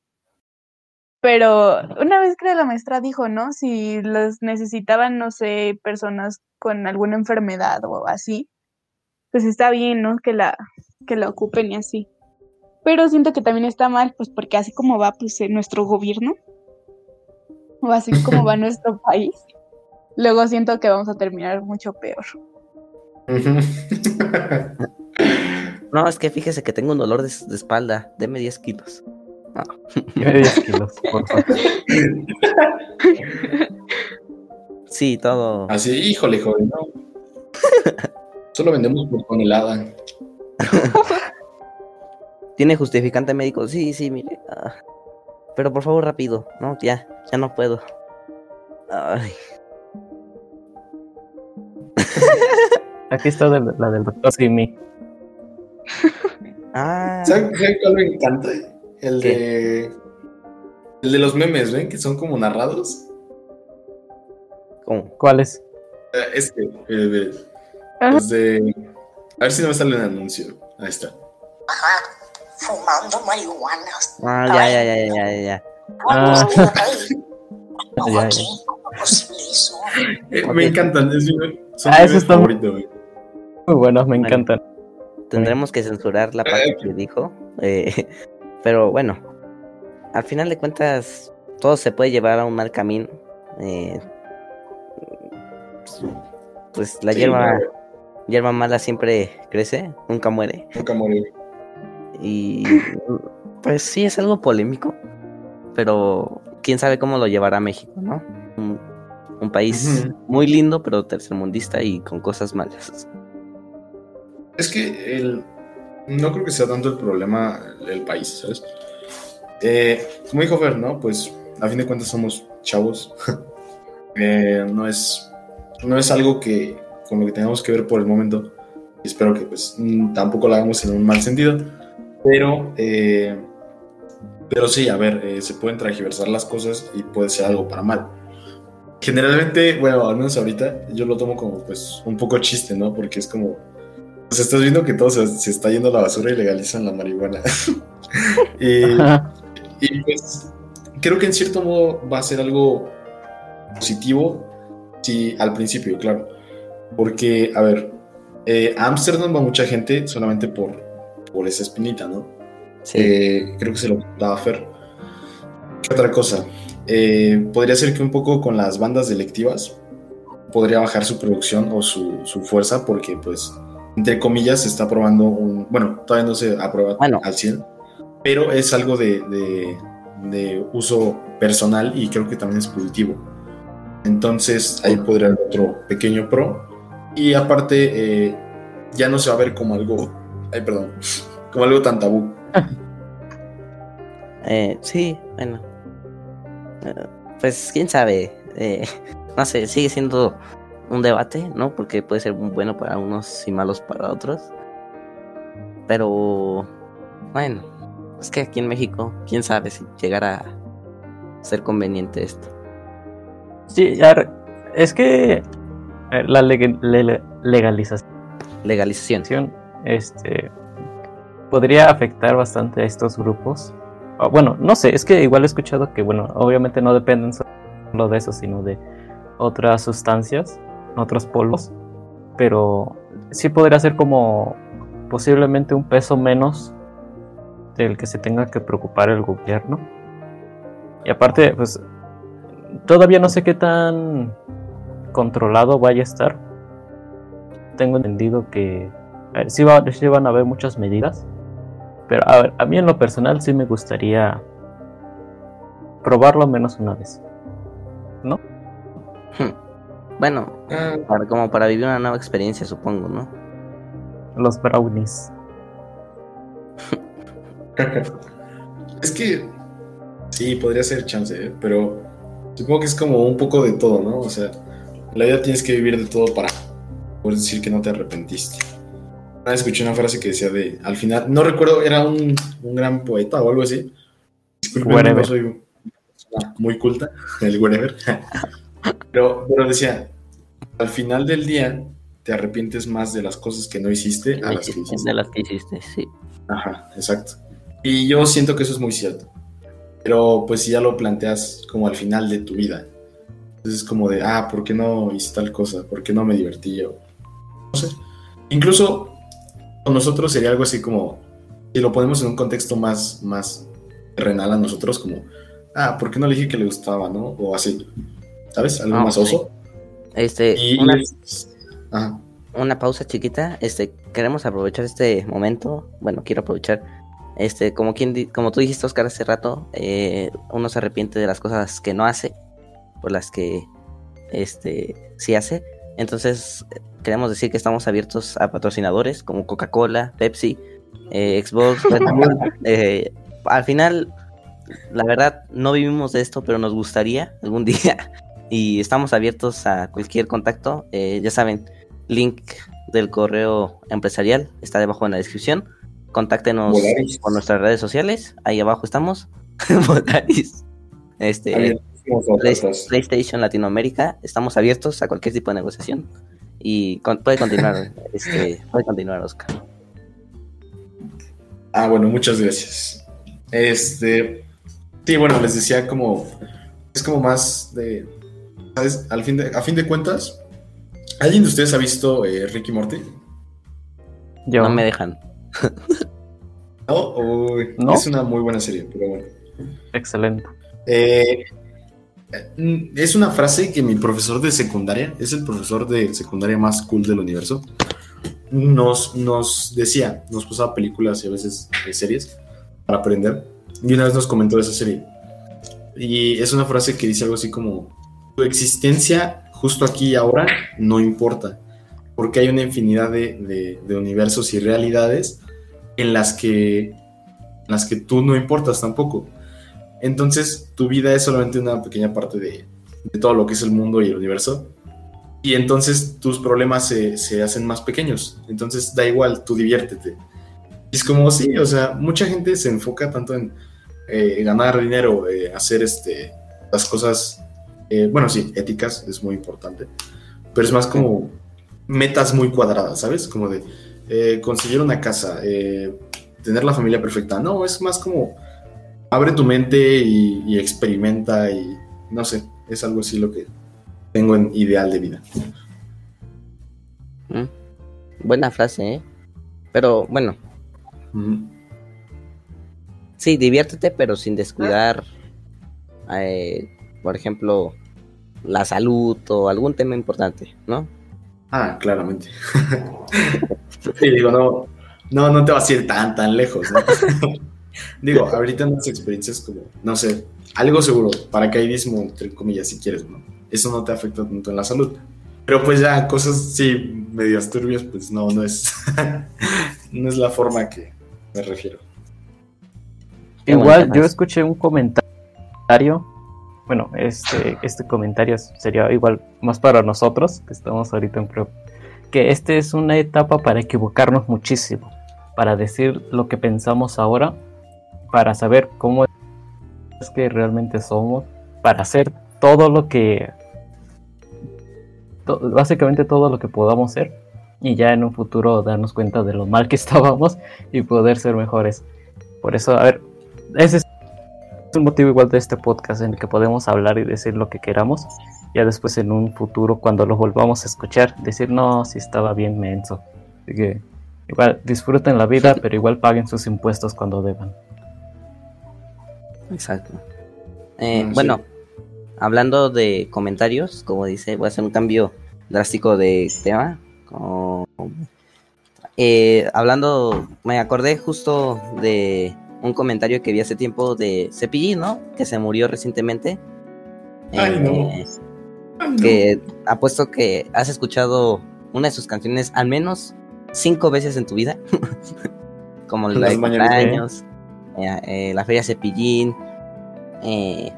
pero una vez que la maestra dijo, ¿no? Si los necesitaban, no sé, personas con alguna enfermedad o así, pues está bien, ¿no? Que la, que la ocupen y así. Pero siento que también está mal, pues porque así como va pues nuestro gobierno, o así como va [LAUGHS] nuestro país, luego siento que vamos a terminar mucho peor. [LAUGHS] No, es que fíjese que tengo un dolor de, de espalda. Deme 10 kilos. [LAUGHS] Dime 10 kilos, por favor. Sí, todo. Así, híjole, joven, no. [LAUGHS] Solo vendemos por tonelada. [LAUGHS] ¿Tiene justificante médico? Sí, sí, mire. ah, pero por favor, rápido. No, ya, ya no puedo. Ay, Aquí está la del doctor Simi. ah, ¿Saben saben cuál me encanta? El de. El de los memes, ¿ven? Que son como narrados. ¿cómo? ¿Cuál es? Eh, Este, eh, de. A ver si no me sale un anuncio. Ahí está. Ajá, fumando marihuana. Ah, ya, ya, ya, ya, ya, ya. Ah, [LAUGHS] Aquí, ya, ya. ¿cómo es posible son. Eh. Me encantan, es mi, son Ah, mi eso bebé está- favorito, güey. Muy buenos, me Bueno. encantan. Tendremos que censurar la parte que dijo. eh, pero bueno, al final de cuentas, todo se puede llevar a un mal camino. eh, pues la Sí, hierba, hierba mala siempre crece, nunca muere. Nunca morir. Y pues sí es algo polémico, pero quién sabe cómo lo llevará México, ¿no? Un, un país muy lindo, pero tercermundista y con cosas malas. Es que el, no creo que sea tanto el problema el país, ¿sabes? Eh, como dijo Fer, ¿no? Pues a fin de cuentas somos chavos. [LAUGHS] Eh, no, es, no es algo que con lo que tengamos que ver por el momento. Espero que pues mm, tampoco lo hagamos en un mal sentido. Pero, eh, pero sí, a ver, eh, se pueden transversar las cosas y puede ser algo para mal. Generalmente, bueno, al menos ahorita, yo lo tomo como pues un poco chiste, ¿no? Porque es como, pues estás viendo que todo se, se está yendo a la basura y legalizan la marihuana. [LAUGHS] y, y, pues creo que en cierto modo va a ser algo positivo, sí, al principio, claro. Porque, a ver, eh, a Ámsterdam va mucha gente solamente por, por esa espinita, ¿no? Sí. Eh, creo que se lo contaba Fer. ¿Qué otra cosa? Eh, podría ser que un poco con las bandas delictivas podría bajar su producción o su, su fuerza porque, pues, entre comillas, se está probando un... Bueno, todavía no se aprueba Bueno. al 100, pero es algo de, de- de uso personal y creo que también es positivo. Entonces, ahí podría haber otro pequeño pro. Y aparte, eh, ya no se va a ver como algo... Ay, perdón. [LAUGHS] Como algo tan tabú. [LAUGHS] Eh, sí, bueno. Eh, pues quién sabe. eh, [LAUGHS] no sé, sigue siendo un debate, ¿no? Porque puede ser bueno para unos y malos para otros. Pero, bueno, es que aquí en México, quién sabe si llegará a ser conveniente esto. Sí, es que eh, la leg- le- legalización Legalización. este, podría afectar bastante a estos grupos. O, bueno, no sé, es que igual he escuchado que, bueno, obviamente no dependen solo de eso, sino de otras sustancias, otros polvos, pero sí podría ser como posiblemente un peso menos del que se tenga que preocupar el gobierno. Y aparte, pues todavía no sé qué tan controlado vaya a estar. Tengo entendido que eh, sí, va- sí van a haber muchas medidas. Pero a ver, a mí en lo personal sí me gustaría probarlo menos una vez. ¿No? Bueno, Ah, para- como para vivir una nueva experiencia, supongo, ¿no? Los brownies. [LAUGHS] es que sí, podría ser chance, ¿eh? pero supongo que es como un poco de todo, ¿no? O sea, en la vida tienes que vivir de todo para poder decir que no te arrepentiste. Una vez escuché una frase que decía de, al final, no recuerdo, era un, un gran poeta o algo así. Disculpen, no soy muy culta, [LAUGHS] el wherever. Pero, pero decía, al final del día te arrepientes más de las cosas que no hiciste a las que hiciste. De las que hiciste, sí. Ajá, exacto. Y yo siento que eso es muy cierto. Pero pues si ya lo planteas como al final de tu vida, entonces es como de, ah, ¿por qué no hice tal cosa? ¿Por qué no me divertí yo? No sé. Incluso con nosotros sería algo así como, si lo ponemos en un contexto más, más terrenal a nosotros, como, ah, ¿por qué no le dije que le gustaba, no? O así, ¿sabes? Algo Ah, más oso. Este, Y, una, Ajá. una pausa chiquita. Este, queremos aprovechar este momento. Bueno, quiero aprovechar. Este, como quien di- como tú dijiste, Oscar, hace rato, eh, uno se arrepiente de las cosas que no hace, por las que este sí hace. Entonces, queremos decir que estamos abiertos a patrocinadores como Coca-Cola, Pepsi, eh, Xbox, Red Bull. [LAUGHS] Eh, al final, la verdad, no vivimos de esto, pero nos gustaría algún día. Y estamos abiertos a cualquier contacto. Eh, ya saben, link del correo empresarial está debajo en la descripción. Contáctenos Volaris. por nuestras redes sociales. Ahí abajo estamos. [LAUGHS] Volaris. Este, Play-. PlayStation Latinoamérica. Estamos abiertos a cualquier tipo de negociación. Y con- puede continuar, [LAUGHS] este, puede continuar, Oscar. Ah, bueno, muchas gracias. Este, sí, bueno, les decía como, es como más de, ¿sabes? Al fin de, a fin de cuentas, ¿alguien de ustedes ha visto eh, Ricky Morty? Yo, No me dejan. [LAUGHS] No, Uy, ¿No? es una muy buena serie, pero bueno. excelente. Eh, eh, es una frase que mi profesor de secundaria, es el profesor de secundaria más cool del universo, nos, nos decía, nos pasaba películas y a veces eh, series para aprender, y una vez nos comentó esa serie. Y es una frase que dice algo así como, tu existencia justo aquí y ahora no importa, porque hay una infinidad de, de- de universos y realidades en las que, en las que tú no importas tampoco. Entonces, tu vida es solamente una pequeña parte de, de todo lo que es el mundo y el universo. Y entonces tus problemas se, se hacen más pequeños. Entonces, da igual, tú diviértete. Y es como, sí, o sea, mucha gente se enfoca tanto en eh, ganar dinero, eh, hacer este, las cosas, eh, bueno, sí, éticas, es muy importante. Pero es más como metas muy cuadradas, ¿sabes? Como de eh, conseguir una casa, eh, tener la familia perfecta. No, es más como abre tu mente y, y experimenta y no sé, es algo así lo que tengo en ideal de vida. Mm. Buena frase, ¿eh? Pero bueno, sí, diviértete, pero sin descuidar, eh, por ejemplo, la salud o algún tema importante, ¿no? Ah, claramente. [LAUGHS] Sí, digo, no, no, no te vas a ir tan, tan lejos, ¿no? [LAUGHS] digo, ahorita en las experiencias como, no sé, algo seguro, paracaidismo, entre comillas, si quieres, ¿no? Eso no te afecta tanto en la salud. Pero pues ya, cosas, sí, medias turbias, pues no, no es, [LAUGHS] no es la forma que me refiero. Igual yo escuché un comentario, bueno, este, este comentario sería igual más para nosotros, que estamos ahorita en prep, que este es una etapa para equivocarnos muchísimo, para decir lo que pensamos ahora, para saber cómo es que realmente somos, para hacer todo lo que, básicamente todo lo que podamos ser, y ya en un futuro darnos cuenta de lo mal que [LAUGHS] estábamos y poder ser mejores. Por eso, a ver, ese es un motivo igual de este podcast en el que podemos hablar y decir lo que queramos. Ya después en un futuro, cuando lo volvamos a escuchar, decir, no, si estaba bien menso. Así que igual disfruten la vida, pero igual paguen sus impuestos cuando deban. Exacto. Eh, Ah, sí. bueno, hablando de comentarios, como dice, voy a hacer un cambio drástico de tema. Como- eh, hablando, me acordé justo de un comentario que vi hace tiempo de Cepillín, ¿no? Que se murió recientemente. Ay, no. Eh, Que apuesto que has escuchado una de sus canciones al menos cinco veces en tu vida. [LAUGHS] Como la de cumpleaños, eh, eh, la feria Cepillín. eh,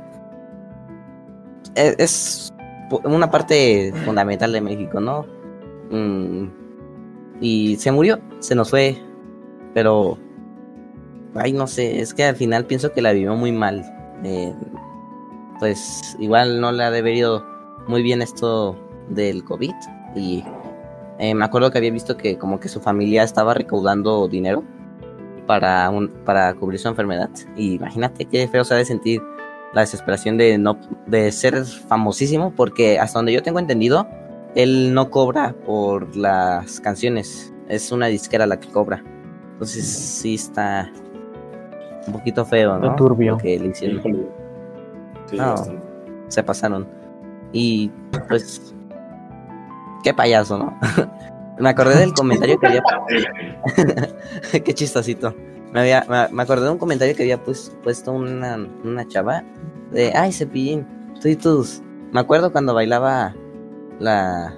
e- es una parte fundamental de México, ¿no? Mm, y se murió, se nos fue, pero, ay, no sé, es que al final pienso que la vivió muy mal. eh, pues igual no le ha debido muy bien esto del COVID y eh, me acuerdo que había visto que como que su familia estaba recaudando dinero para para cubrir su enfermedad y imagínate qué feo se ha de sentir la desesperación de no de ser famosísimo porque hasta donde yo tengo entendido él no cobra por las canciones es una disquera la que cobra entonces sí está un poquito feo no turbio. lo que le hicieron. Sí, No. se pasaron. Y pues, qué payaso, ¿no? [LAUGHS] me acordé del comentario que había. [LAUGHS] qué chistosito. Me, había, me, me acordé de un comentario que había pues, puesto una, una chava de, ay, Cepillín, tú y tus. Me acuerdo cuando bailaba la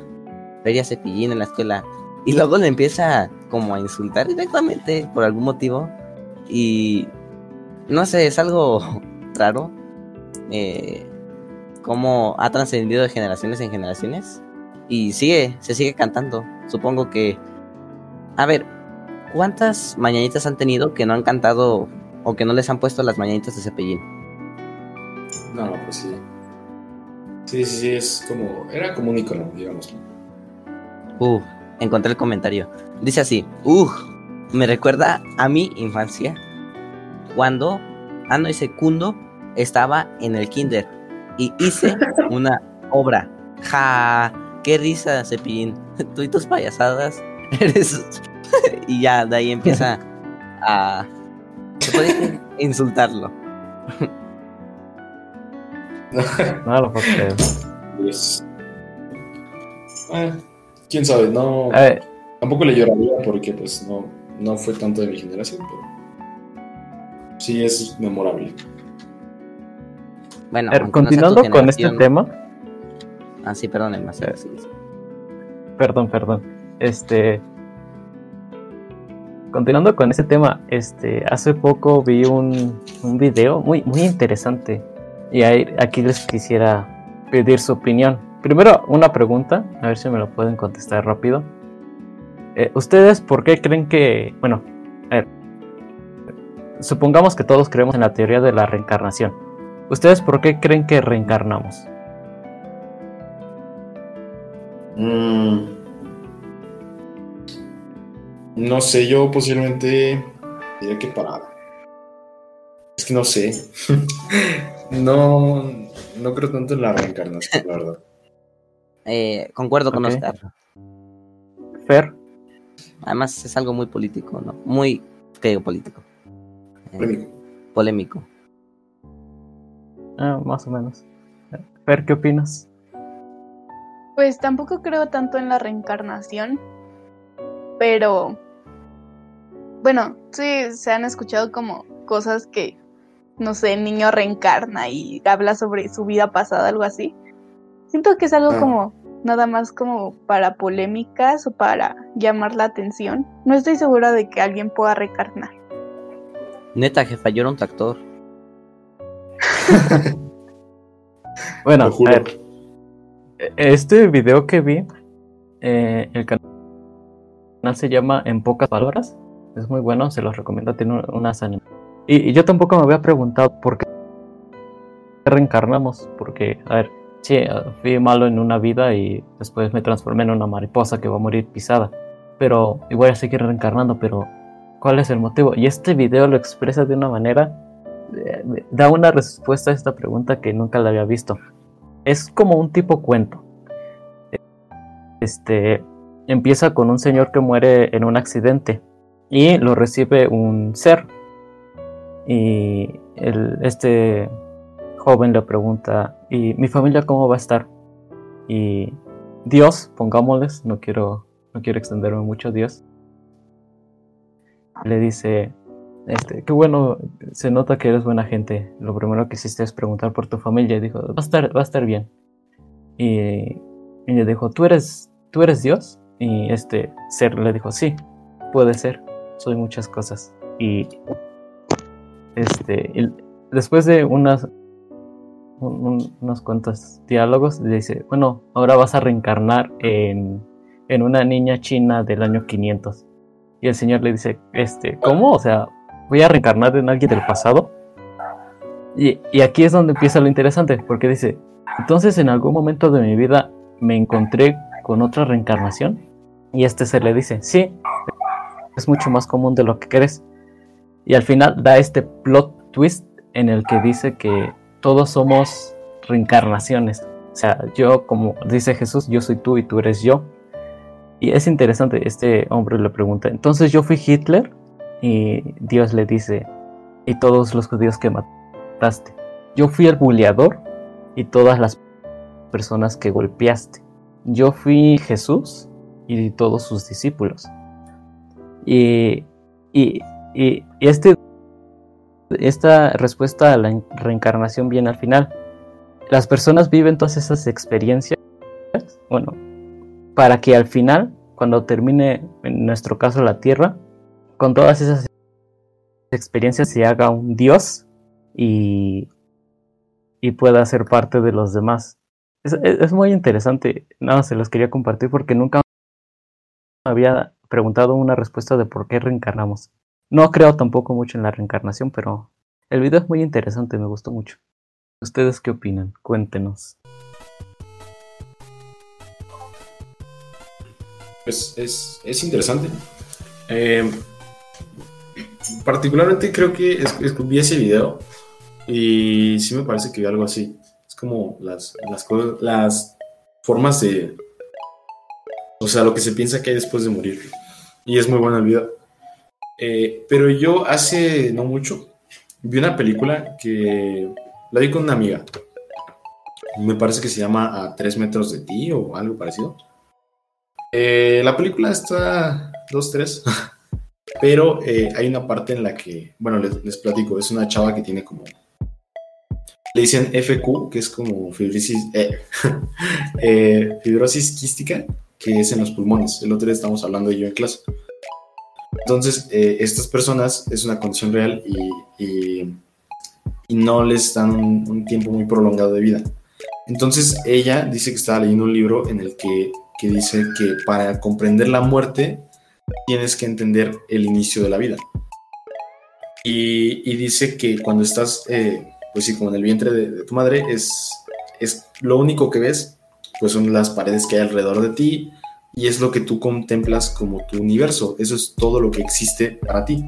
feria Cepillín en la escuela. Y luego le empieza como a insultar directamente por algún motivo. Y no sé, es algo raro. Eh, cómo ha trascendido de generaciones en generaciones y sigue, se sigue cantando. Supongo que, a ver, ¿cuántas mañanitas han tenido que no han cantado o que no les han puesto las mañanitas de Cepillín? No, pues sí. Sí, sí, sí, es como. Era como un icono, digamos. Uh, encontré el comentario. Dice así, uh, me recuerda a mi infancia cuando Ano y Secundo estaba en el kinder y hice [LAUGHS] una obra. Ja, qué risa, Cepillín. [LAUGHS] Tú y tus payasadas [LAUGHS] eres. y ya, de ahí empieza a. Se puede insultarlo. No lo puedo creer. Pues, eh, quién sabe, no. Tampoco le lloraría porque pues no, no fue tanto de mi generación, pero sí es memorable. Bueno, a ver, no continuando con este tema, Ah, sí, perdón, el más. sí, sí. perdón, perdón. Este. Continuando con este tema, este, hace poco vi un, un video muy, muy interesante. Y ahí, aquí les quisiera pedir su opinión. Primero, una pregunta, a ver si me lo pueden contestar rápido. Eh, ¿Ustedes por qué creen que, bueno, a ver, supongamos que todos creemos en la teoría de la reencarnación. ¿Ustedes por qué creen que reencarnamos? Mm. No sé, yo posiblemente diría que para. Es que no sé. [LAUGHS] no, no creo tanto en la reencarnación, la verdad. Eh, concuerdo con Ok. Oscar. Fer, Además, es algo muy político, ¿no? Muy. ¿Qué digo político? Polémico. polémico. ah, más o menos. Fer, ¿qué opinas? Pues tampoco creo tanto en la reencarnación, pero bueno, sí se han escuchado como cosas que, no sé, el niño reencarna y habla sobre su vida pasada, algo así. Siento que es algo Ah. como nada más como para polémicas o para llamar la atención. No estoy segura de que alguien pueda reencarnar. Neta, jefa, yo era un tractor. [LAUGHS] Bueno, a ver, este video que vi, eh, el canal se llama En pocas palabras. Es muy bueno, se los recomiendo. Tiene un- unas anim- Y, y yo tampoco me había preguntado por qué reencarnamos. Porque, a ver, sí, eh, fui malo en una vida y después me transformé en una mariposa que va a morir pisada. Pero, y voy a seguir reencarnando, pero ¿cuál es el motivo? Y este video lo expresa de una manera, eh, da una respuesta a esta pregunta que nunca la había visto es como un tipo cuento. Este empieza con un señor que muere en un accidente y lo recibe un ser. Y el- este joven le pregunta, ¿y mi familia cómo va a estar? Y Dios, pongámosles, no quiero, no quiero extenderme mucho, Dios, le dice, este, qué bueno, se nota que eres buena gente. Lo primero que hiciste es preguntar por tu familia. Y dijo, va a estar, va a estar bien. Y, le dijo, ¿tú eres, ¿tú eres Dios? Y este ser le dijo, sí, puede ser. Soy muchas cosas. Y este, después de unas, un- un- unos cuantos diálogos, le dice, bueno, ahora vas a reencarnar en, en una niña china del año 500. Y el señor le dice, este, ¿cómo? O sea, voy a reencarnar en alguien del pasado. Y, y aquí es donde empieza lo interesante, porque dice, entonces en algún momento de mi vida me encontré con otra reencarnación. Y este se le dice, sí, es mucho más común de lo que crees. Y al final da este plot twist en el que dice que todos somos reencarnaciones. O sea, yo, como dice Jesús, yo soy tú y tú eres yo. Y es interesante, este hombre le pregunta, entonces yo fui Hitler y Dios le dice, y todos los judíos que mataste. Yo fui el buleador y todas las personas que golpeaste. Yo fui Jesús y todos sus discípulos. Y, y, y, este, esta respuesta a la reencarnación viene al final. Las personas viven todas esas experiencias, bueno, para que al final, cuando termine, en nuestro caso, la Tierra, con todas esas experiencias se haga un Dios y, y pueda ser parte de los demás. Es, muy interesante, nada, se los quería compartir porque nunca había preguntado una respuesta de por qué reencarnamos. No creo tampoco mucho en la reencarnación, pero el video es muy interesante, me gustó mucho. ¿Ustedes qué opinan? Cuéntenos. Es, es interesante. Eh, particularmente creo que vi ese video y sí me parece que vi algo así. Es como las, las cosas, las formas de. O sea, lo que se piensa que hay después de morir. Y es muy bueno el video. Eh, pero yo hace no mucho vi una película que la vi con una amiga. Me parece que se llama A tres metros de ti o algo parecido. Eh, la película está dos, tres. [LAUGHS] Pero eh, hay una parte en la que, bueno, les, les platico, es una chava que tiene como le dicen FQ, que es como fibrosis, eh, [LAUGHS] eh, fibrosis quística, que es en los pulmones. El otro día estamos hablando de ello en clase. Entonces, eh, estas personas es una condición real y, y- y no les dan un, un tiempo muy prolongado de vida. Entonces, ella dice que estaba leyendo un libro en el que, que dice que para comprender la muerte tienes que entender el inicio de la vida. Y, y dice que cuando estás, eh, pues sí, como en el vientre de, de tu madre, es, es lo único que ves, pues son las paredes que hay alrededor de ti y es lo que tú contemplas como tu universo. Eso es todo lo que existe para ti.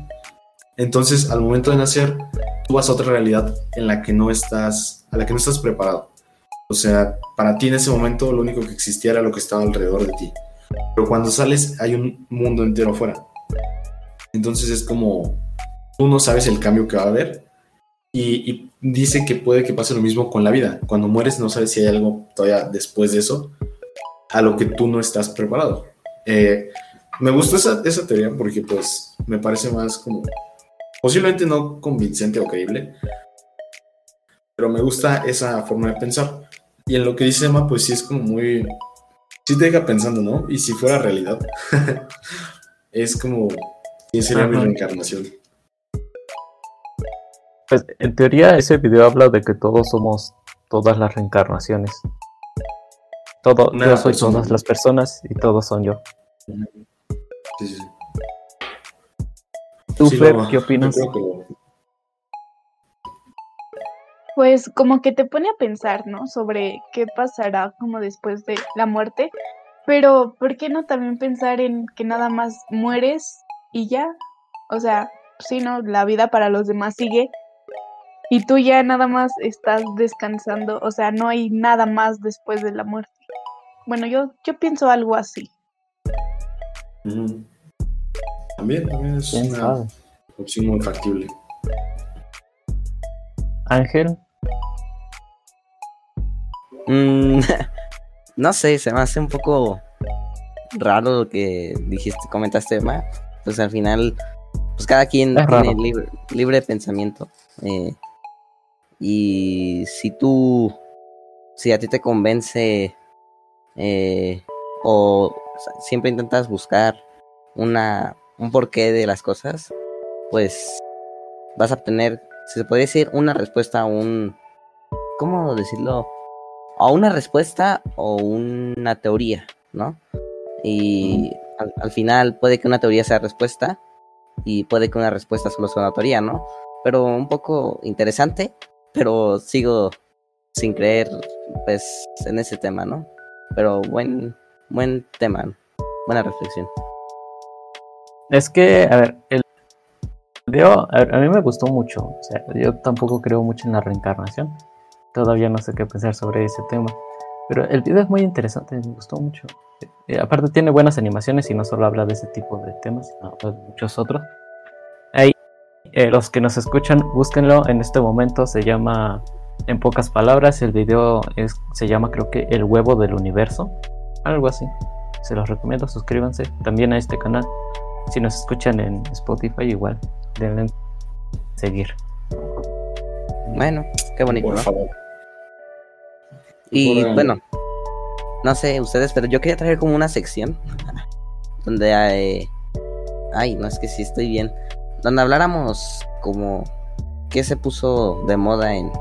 Entonces, al momento de nacer, tú vas a otra realidad en la que no estás, a la que no estás preparado. O sea, para ti en ese momento lo único que existía era lo que estaba alrededor de ti. Pero cuando sales hay un mundo entero afuera. Entonces es como, tú no sabes el cambio que va a haber. Y, dice que puede que pase lo mismo con la vida. Cuando mueres no sabes si hay algo todavía después de eso a lo que tú no estás preparado. Eh, me gustó esa, esa teoría porque pues me parece más como, posiblemente no convincente o creíble, pero me gusta esa forma de pensar. Y en lo que dice Emma, pues sí es como muy, sí te deja pensando, ¿no? Y si fuera realidad, [LAUGHS] es como, ¿quién sería mi reencarnación? Pues en teoría ese video habla de que todos somos todas las reencarnaciones. Todo, Una yo soy persona. todas las personas y todos son yo. Sí, sí, sí. ¿Tú, Sí, Fer, qué opinas? yo creo que lo- Pues como que te pone a pensar, ¿no? Sobre qué pasará como después de la muerte. Pero, ¿por qué no también pensar en que nada más mueres y ya? O sea, sí, ¿no? La vida para los demás sigue. Y tú ya nada más estás descansando. O sea, no hay nada más después de la muerte. Bueno, yo, yo pienso algo así. También, también es ¿Quién una sabe? opción muy factible. Ángel, Mm, [LAUGHS] no sé, se me hace un poco raro lo que dijiste, comentaste, Emma. Pues al final, pues cada quien Es tiene libre, libre pensamiento. eh, y si tú, si a ti te convence, eh, o siempre intentas buscar una, un porqué de las cosas, pues vas a obtener, se puede decir, una respuesta a un, ¿cómo decirlo? A una respuesta o una teoría, ¿no? Y al, al final puede que una teoría sea respuesta y puede que una respuesta solo sea una teoría, ¿no? Pero un poco interesante, pero sigo sin creer, pues, en ese tema, ¿no? Pero buen, buen tema, buena reflexión. es que, a ver, el video a, a mí me gustó mucho. O sea, yo tampoco creo mucho en la reencarnación. Todavía no sé qué pensar sobre ese tema. Pero el video es muy interesante, me gustó mucho. Eh, aparte tiene buenas animaciones y no solo habla de ese tipo de temas, sino de muchos otros. Ahí, eh, los que nos escuchan, búsquenlo. En este momento se llama, en pocas palabras, el video es, se llama creo que El huevo del universo. Algo así. Se los recomiendo, suscríbanse también a este canal. Si nos escuchan en Spotify, igual, denle seguir. Bueno, qué bonito, Por ¿no? favor. Y Por- bueno, no sé ustedes, pero yo quería traer como una sección [LAUGHS] donde hay... Ay, no es que sí estoy bien. Donde habláramos como qué se puso de moda en,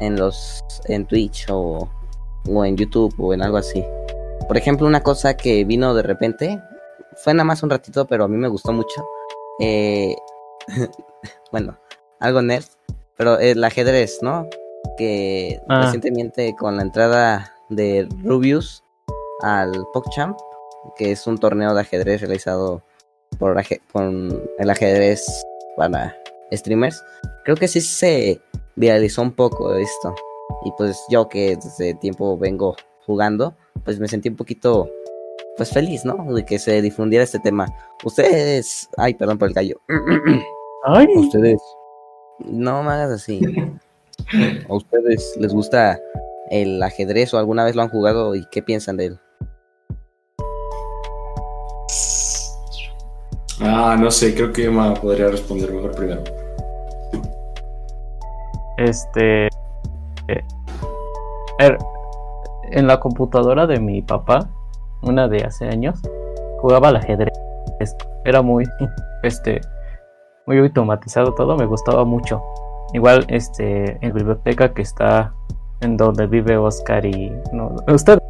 en los en Twitch o, o en YouTube o en algo así. Por ejemplo, una cosa que vino de repente, fue nada más un ratito, pero a mí me gustó mucho. Eh, [LAUGHS] bueno, algo nerd, pero el ajedrez, ¿no? Que Ah. recientemente con la entrada de Rubius al PogChamp, que es un torneo de ajedrez realizado por aje- con el ajedrez para streamers, creo que sí se viralizó un poco esto. Y pues yo que desde tiempo vengo jugando, pues me sentí un poquito pues feliz, ¿no? De que se difundiera este tema. Ustedes, ay, perdón por el gallo. [CLEARS THROAT] Ay, Ustedes, no me hagas así. ¿A ustedes les gusta el ajedrez o alguna vez lo han jugado y qué piensan de él? Ah, no sé, creo que Emma podría responder mejor primero. este. eh, a ver, en la computadora de mi papá, una de hace años, jugaba al ajedrez. Era muy, [LAUGHS] este, muy automatizado todo, me gustaba mucho. Igual, este, en biblioteca que está en donde vive Oscar y no, ustedes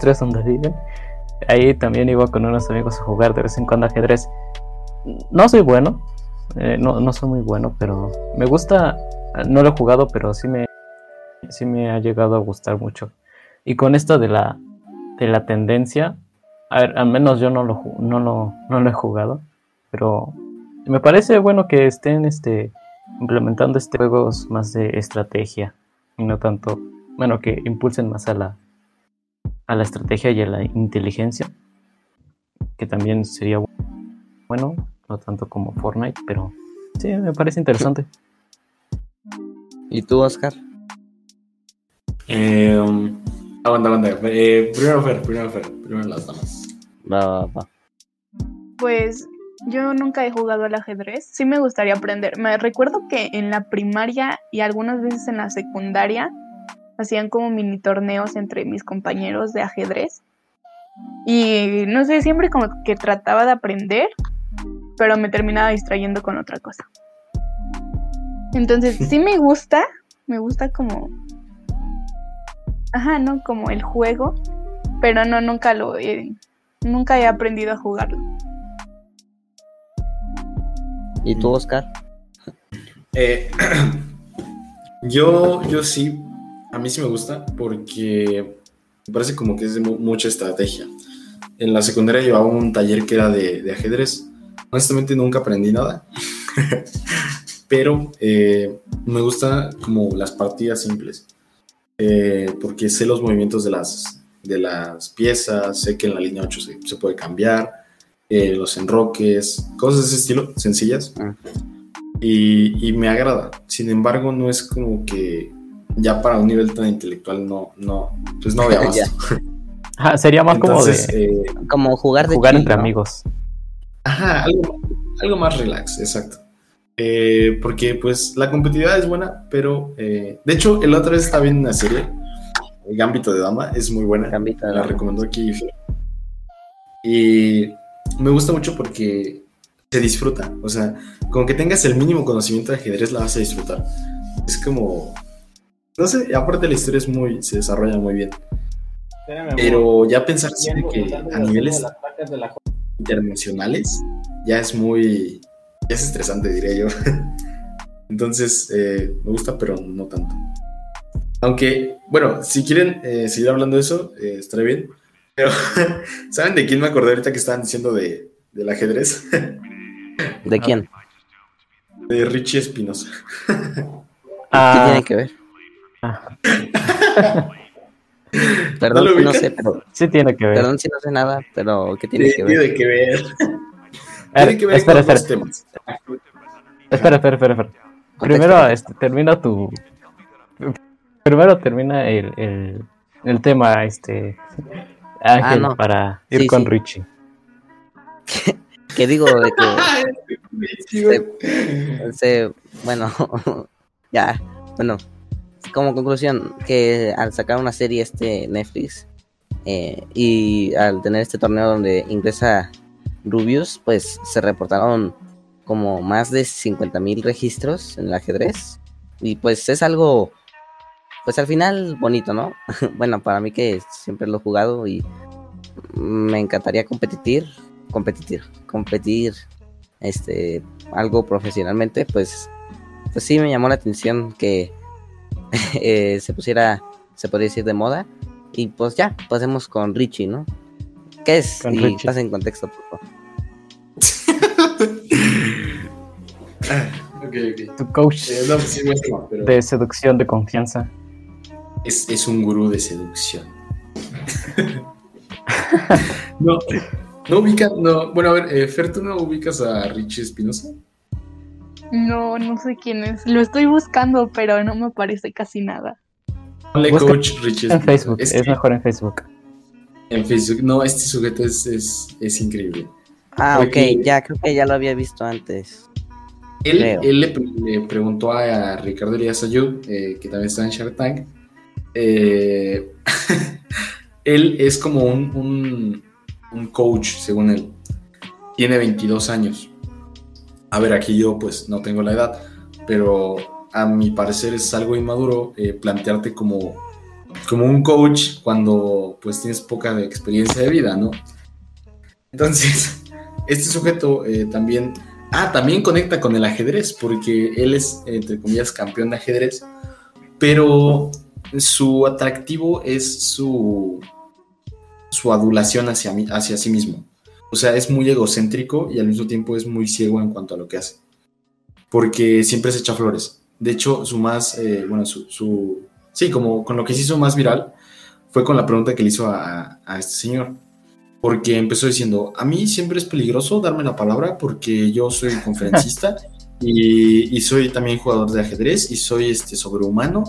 tres donde viven. Ahí también iba con unos amigos a jugar de vez en cuando ajedrez. No soy bueno, eh, no, no soy muy bueno, pero me gusta. No lo he jugado, pero sí me, sí me ha llegado a gustar mucho. Y con esto de la, de la tendencia, a ver, al menos yo no lo, no lo, no lo he jugado, pero me parece bueno que estén este, implementando este juegos más de estrategia y no tanto, bueno, que impulsen más a la, a la estrategia y a la inteligencia, que también sería bu- bueno, no tanto como Fortnite, pero sí, me parece interesante. ¿Y tú, Oscar? Eh, um, aguanta, aguanta. Eh, primero Fer, primero Fer, primero las damas. Va, va, va. Pues yo nunca he jugado al ajedrez. Sí me gustaría aprender. Me recuerdo que en la primaria y algunas veces en la secundaria hacían como mini torneos entre mis compañeros de ajedrez. Y no sé, siempre como que trataba de aprender, pero me terminaba distrayendo con otra cosa. Entonces, sí me gusta, me gusta como... Ajá, ¿no? Como el juego, pero no, nunca lo he, nunca he aprendido a jugarlo. ¿Y tú, Oscar? Eh, [CLEARS THROAT] yo, yo sí, a mí sí me gusta porque me parece como que es de mu- mucha estrategia. En la secundaria llevaba un taller que era de, de ajedrez. Honestamente nunca aprendí nada, [LAUGHS] pero eh, me gusta como las partidas simples, eh, porque sé los movimientos de las, de las piezas, sé que en la línea 8 se, se puede cambiar, eh, los enroques, cosas de ese estilo, sencillas Ah. y, y me agrada. Sin embargo, no es como que ya para un nivel tan intelectual no, no, pues no [LAUGHS] veo. Ajá, sería más Entonces, como de eh, Como jugar de jugar chill, entre ¿no? amigos. ajá, algo, algo más relax, exacto. Eh, porque pues la competitividad es buena, pero eh, de hecho, el otra vez estaba viendo una serie, Gambito de Dama, es muy buena. Gambito de la Dama. recomendó aquí. Y me gusta mucho porque se disfruta. O sea, como que tengas el mínimo conocimiento de ajedrez, la vas a disfrutar. Es como. No sé, aparte la historia es muy. se desarrolla muy bien. Pero ya pensar siempre que a niveles internacionales ya es muy. ya es estresante, diría yo. [LAUGHS] Entonces, eh, me gusta, pero no tanto. Aunque, bueno, si quieren eh, seguir hablando de eso, eh, estaré bien. Pero, [LAUGHS] ¿saben de quién me acordé ahorita que estaban diciendo de, del ajedrez? [LAUGHS] ¿De quién? De Richie Espinosa. ¿Qué Ah, tiene que ver? ah, [LAUGHS] Perdón, ¿No no, sé, pero sí tiene que ver. perdón si no sé nada, pero ¿qué tiene que ver? Tiene que ver. A ver, Tiene que ver espera, con espera, dos temas. espera, espera, espera, espera. Primero este, termina tu. Primero termina el, el, el tema, este. Ángel, no. para ir Sí, con sí. Richie. [LAUGHS] Que digo de que se, se- bueno, [LAUGHS] ya, bueno, como conclusión, que al sacar una serie este Netflix eh, y al tener este torneo donde ingresa Rubius, pues se reportaron como más de 50 mil registros en el ajedrez y pues es algo, pues al final bonito, ¿no? [LAUGHS] bueno, para mí que siempre lo he jugado y me encantaría competir, competir, competir este algo profesionalmente, pues pues sí me llamó la atención que [LAUGHS] eh, se pusiera, se podría decir de moda y pues ya, pasemos con Richie, ¿no? ¿Qué es? Con y Richie. pasa en contexto, por favor. [LAUGHS] Ah, ok, ok. Tu coach Eh, no, sí, no es tema, pero. de seducción de confianza. Es, es un gurú de seducción. [LAUGHS] no, no ubicas, no, bueno, a ver, eh, Fer, ¿tú no ubicas a Richie Espinosa? No, no sé quién es. Lo estoy buscando, pero no me parece casi nada. Ponle coach Richie En Espinosa. Facebook, Es mejor en Facebook. en Facebook, no, este sujeto es, es, es increíble. Ah, Porque- ok, ya creo que ya lo había visto antes. Él, él le, pre- le preguntó a, Ricardo Elías Ayud, eh, que también está en Shark Tank. Eh, [LAUGHS] él es como un, un, coach, según él. Tiene 22 años. A ver, aquí yo pues no tengo la edad, pero a mi parecer es algo inmaduro eh, plantearte como, como un coach cuando pues tienes poca experiencia de vida, ¿no? Entonces, [LAUGHS] este sujeto eh, también Ah, también conecta con el ajedrez, porque él es, entre comillas, campeón de ajedrez, pero su atractivo es su, su adulación hacia, hacia sí mismo. O sea, es muy egocéntrico y al mismo tiempo es muy ciego en cuanto a lo que hace, porque siempre se echa flores. De hecho, su más, eh, bueno, su, su- sí, como con lo que se hizo más viral fue con la pregunta que le hizo a, a este señor porque empezó diciendo, a mí siempre es peligroso darme la palabra porque yo soy conferencista [LAUGHS] y, soy también jugador de ajedrez y soy este sobrehumano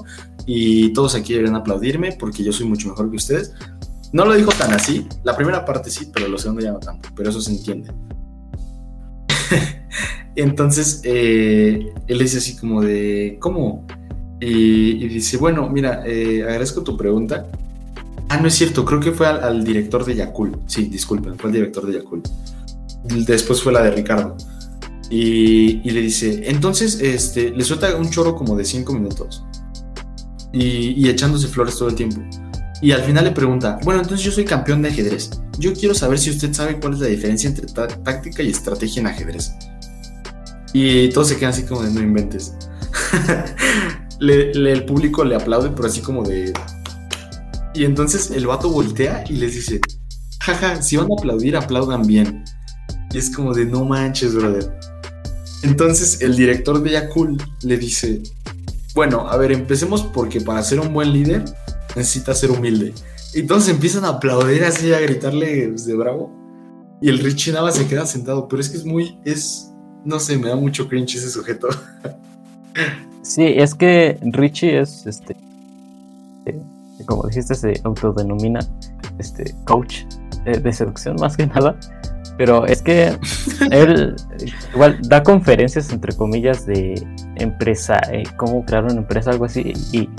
y todos aquí deberían aplaudirme porque yo soy mucho mejor que ustedes. No lo dijo tan así, la primera parte sí, pero lo segundo ya no tanto, pero eso se entiende. [LAUGHS] Entonces, eh, él dice así como de, ¿cómo? Y, y dice, bueno, mira, eh, agradezco tu pregunta, Ah, no es cierto, creo que fue al, al director de Yakul. Sí, disculpen, fue el director de Yakul. Después fue la de Ricardo. Y, le dice, entonces, este, le suelta un chorro como de 5 minutos. Y, echándose flores todo el tiempo. Y al final le pregunta, bueno, entonces yo soy campeón de ajedrez. Yo quiero saber si usted sabe cuál es la diferencia entre tá- táctica y estrategia en ajedrez. Y todos se quedan así como de no inventes. [LAUGHS] Le- el público le aplaude, pero así como de, y entonces el vato voltea y les dice, jaja, si van a aplaudir, aplaudan bien. Y es como de, no manches, brother. Entonces el director de Yakul le dice, bueno, a ver, empecemos porque para ser un buen líder necesita ser humilde. Y todos empiezan a aplaudir así, a gritarle de bravo. Y el Richie más se queda sentado, pero es que es muy, es, no sé, me da mucho cringe ese sujeto. [LAUGHS] Sí, es que Richie es, este, eh, como dijiste, se autodenomina este, coach eh, de seducción más que nada. Pero es que él igual da conferencias, entre comillas, de empresa, eh, cómo crear una empresa, algo así. Y,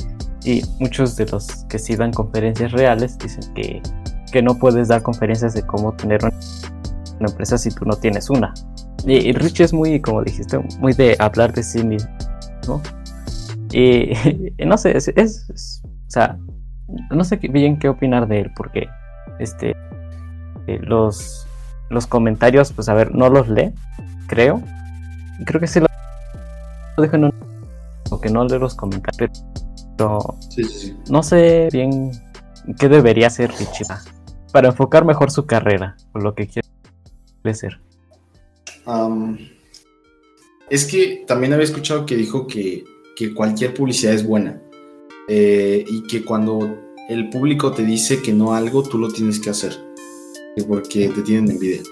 muchos de los que sí dan conferencias reales dicen que, que no puedes dar conferencias de cómo tener una, empresa si tú no tienes una. Y, y Richie es muy, como dijiste, muy de hablar de sí mismo. [LAUGHS] Y, no sé, es, o sea, no sé bien qué opinar de él, porque este eh, los, los comentarios, pues a ver, no los lee, creo. Creo que sí lo, dejo en un o que no lee los comentarios, pero Sí, sí, sí. no sé bien qué debería hacer Richie para- enfocar mejor su carrera o lo que quiere ser. Es que también había escuchado que dijo que, que cualquier publicidad es buena eh, y que cuando el público te dice que no algo, tú lo tienes que hacer porque te tienen envidia.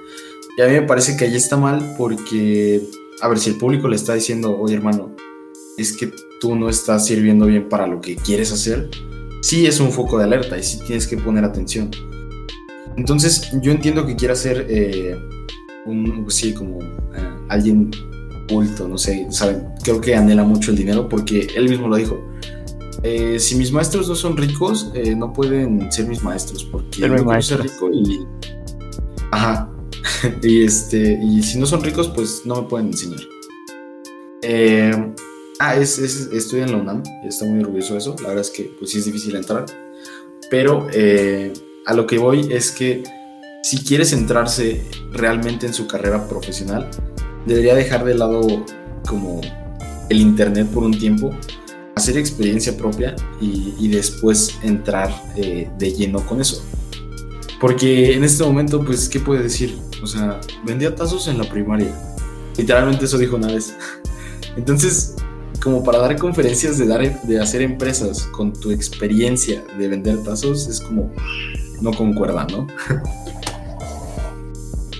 Y a mí me parece que ahí está mal porque, a ver, si el público le está diciendo, oye hermano, es que tú no estás sirviendo bien para lo que quieres hacer, sí es un foco de alerta y sí tienes que poner atención. Entonces, yo entiendo que quiera ser eh, un, sí, como eh, alguien culto, no sé, ¿saben? Creo que anhela mucho el dinero porque él mismo lo dijo. Eh, si mis maestros no son ricos, eh, no pueden ser mis maestros porque yo mis quiero ser rico y... Ajá. [LAUGHS] y, este, y si no son ricos, pues no me pueden enseñar. Eh, ah, es, es- estoy en la UNAM está muy orgulloso de eso. La verdad es que pues sí es difícil entrar. Pero eh, a lo que voy es que si quiere centrarse realmente en su carrera profesional, debería dejar de lado como el internet por un tiempo, hacer experiencia propia y, y después entrar eh, de lleno con eso. Porque en este momento, pues, ¿qué puede decir? O sea, vendía tazos en la primaria. Literalmente eso dijo una vez. [LAUGHS] Entonces, como para dar conferencias de, dar, de hacer empresas con tu experiencia de vender tazos, es como, no concuerda, ¿no? [LAUGHS]